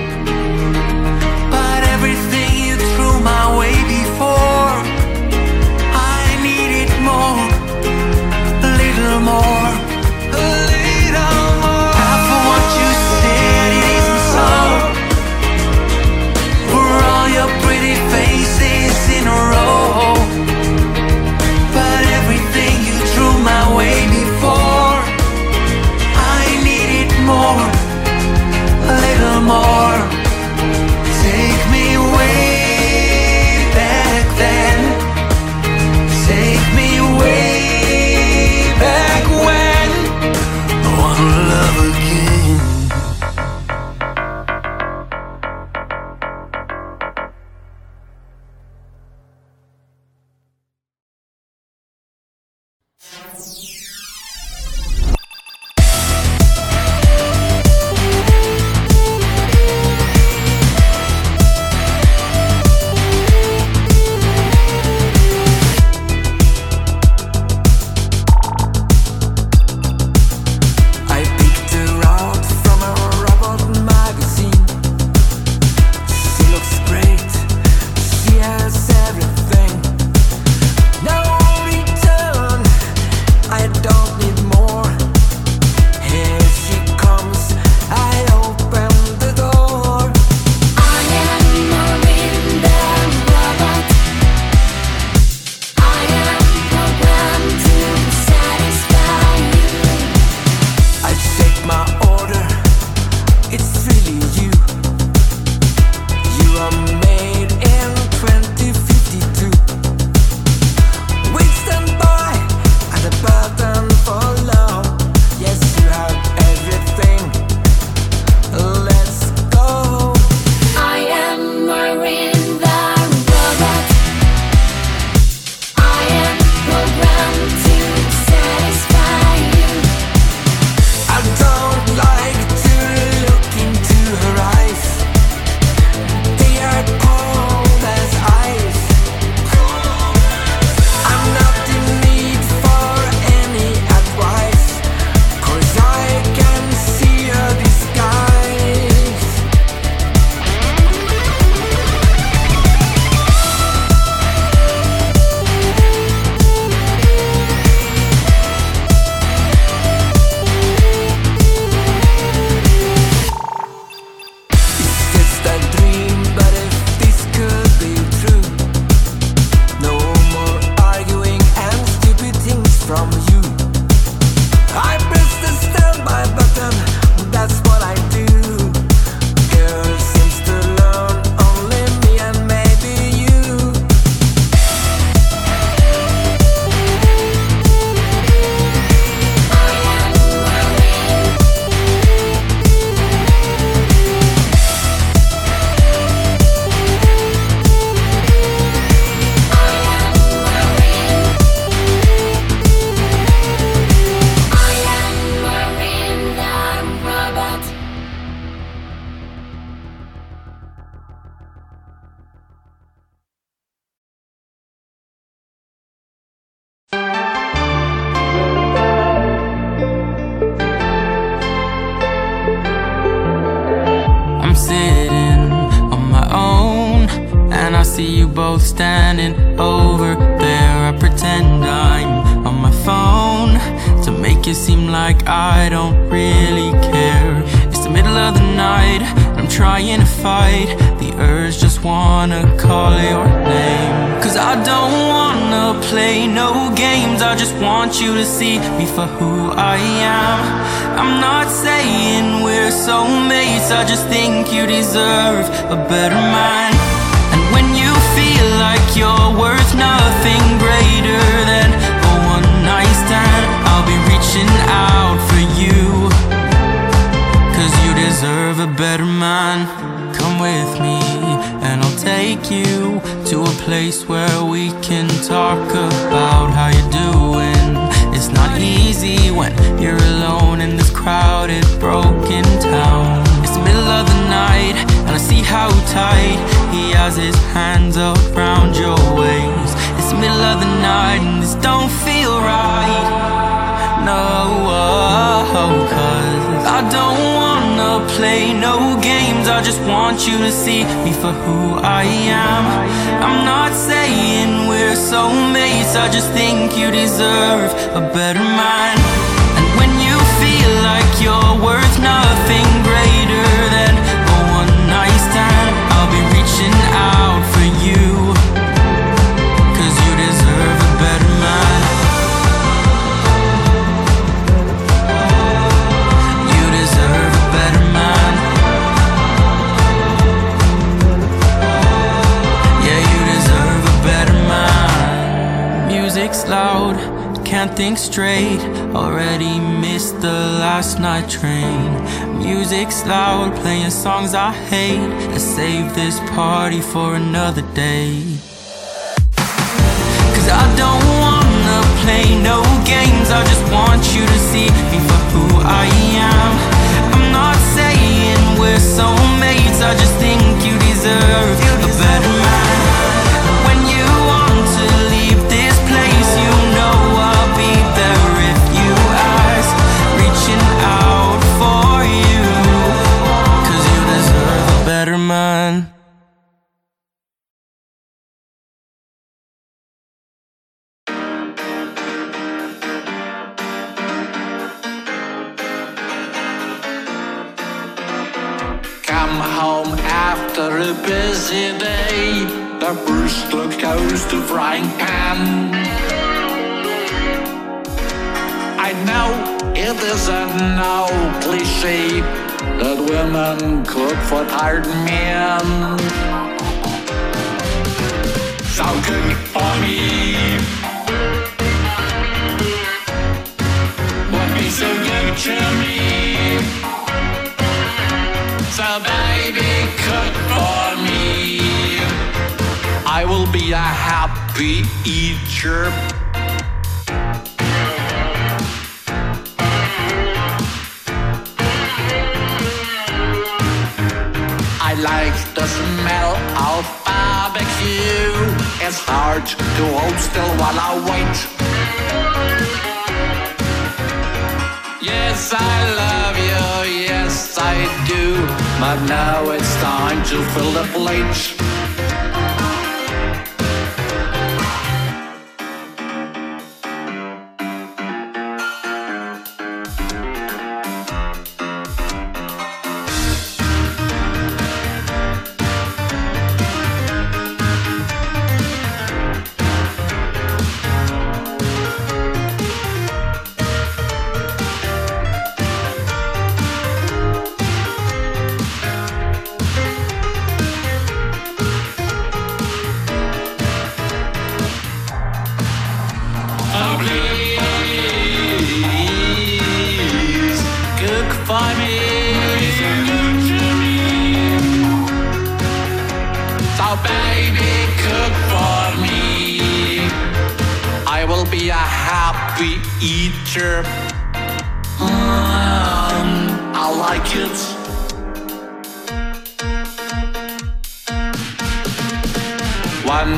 The day.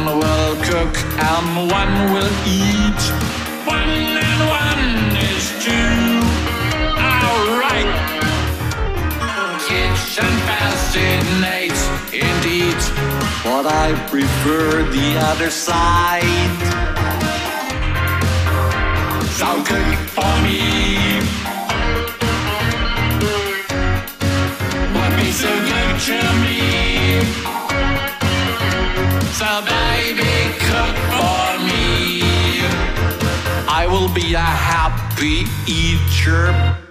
One will cook and one will eat. One and one is two. Alright. Kitchen fascinates indeed, but I prefer the other side. So cook for me. So baby, cook for me. I will be a happy eater.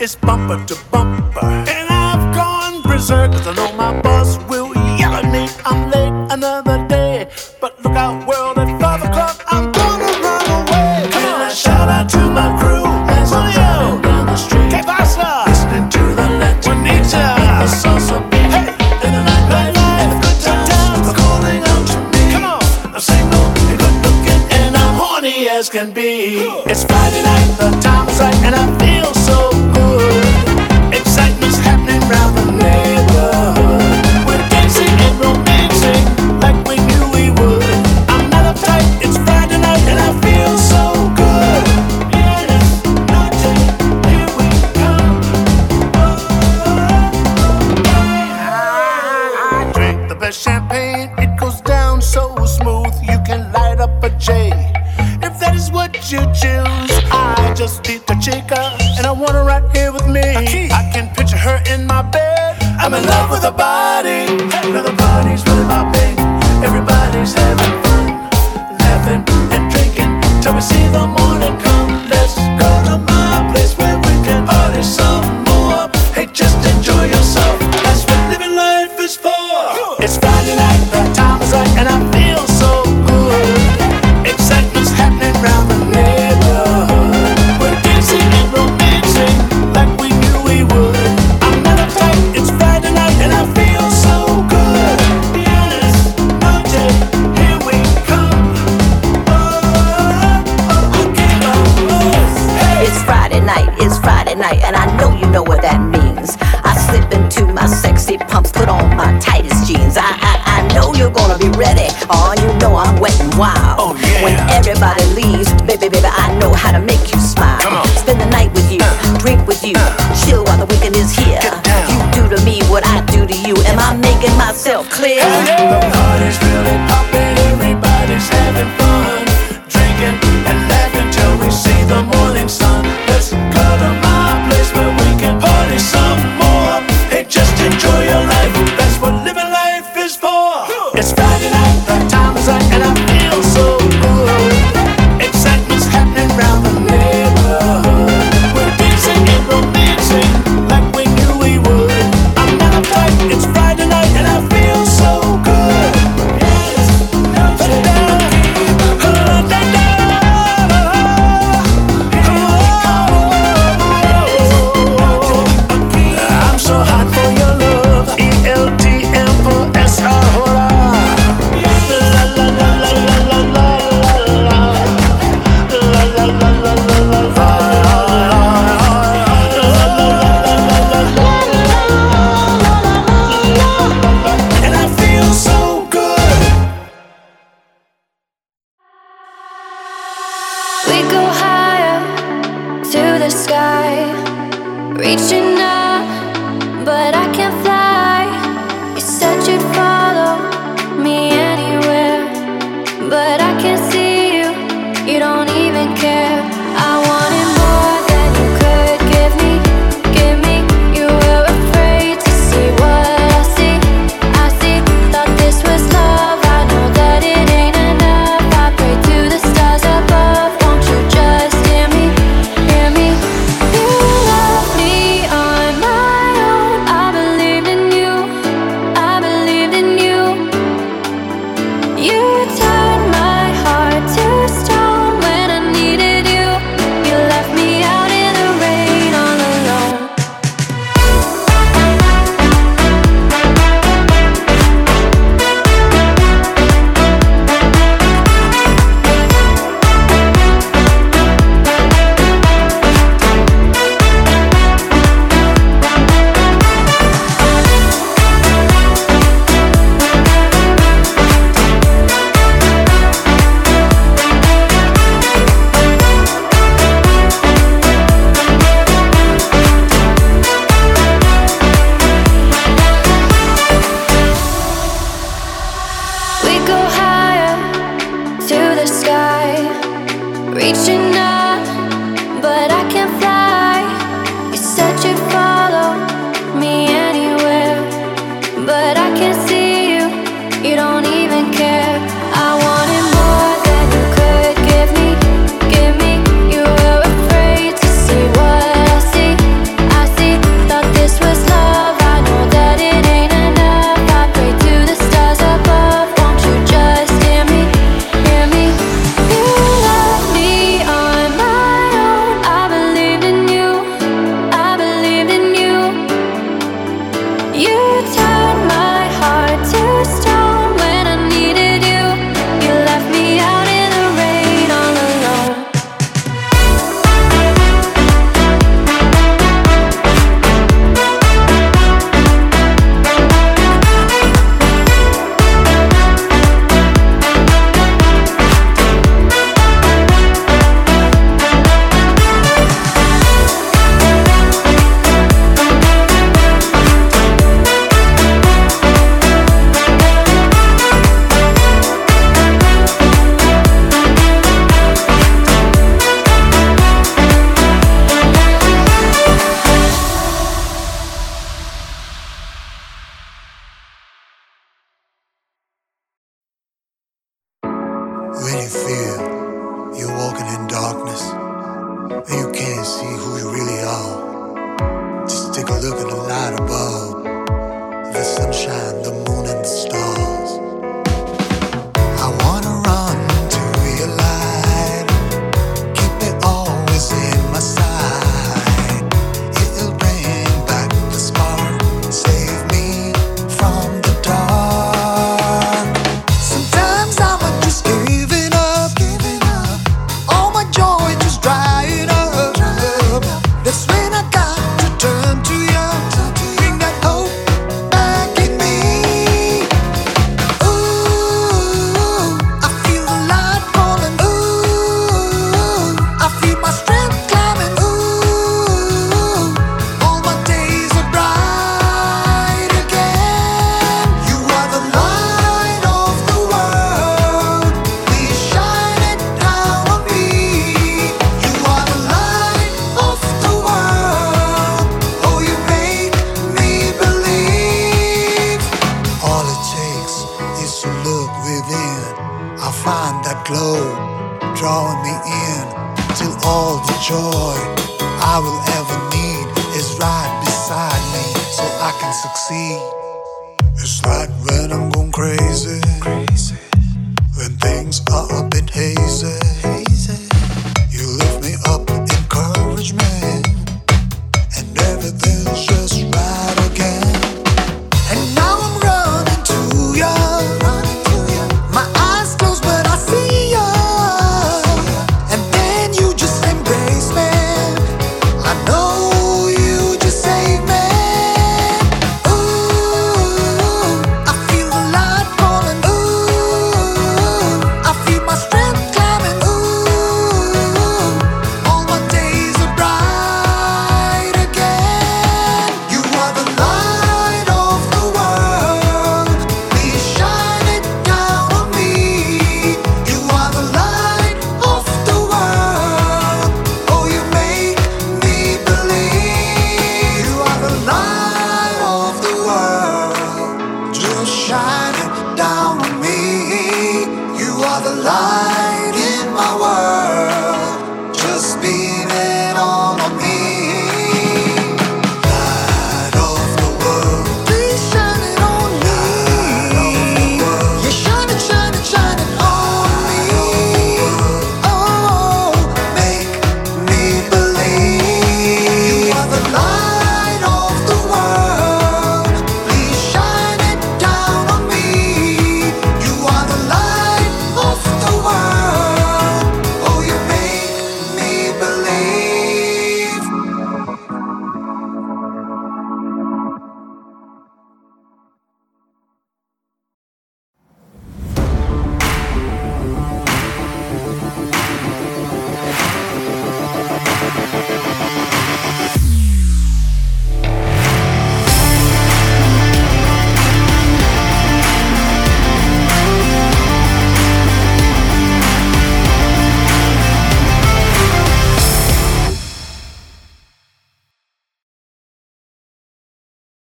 It's bumper to bumper.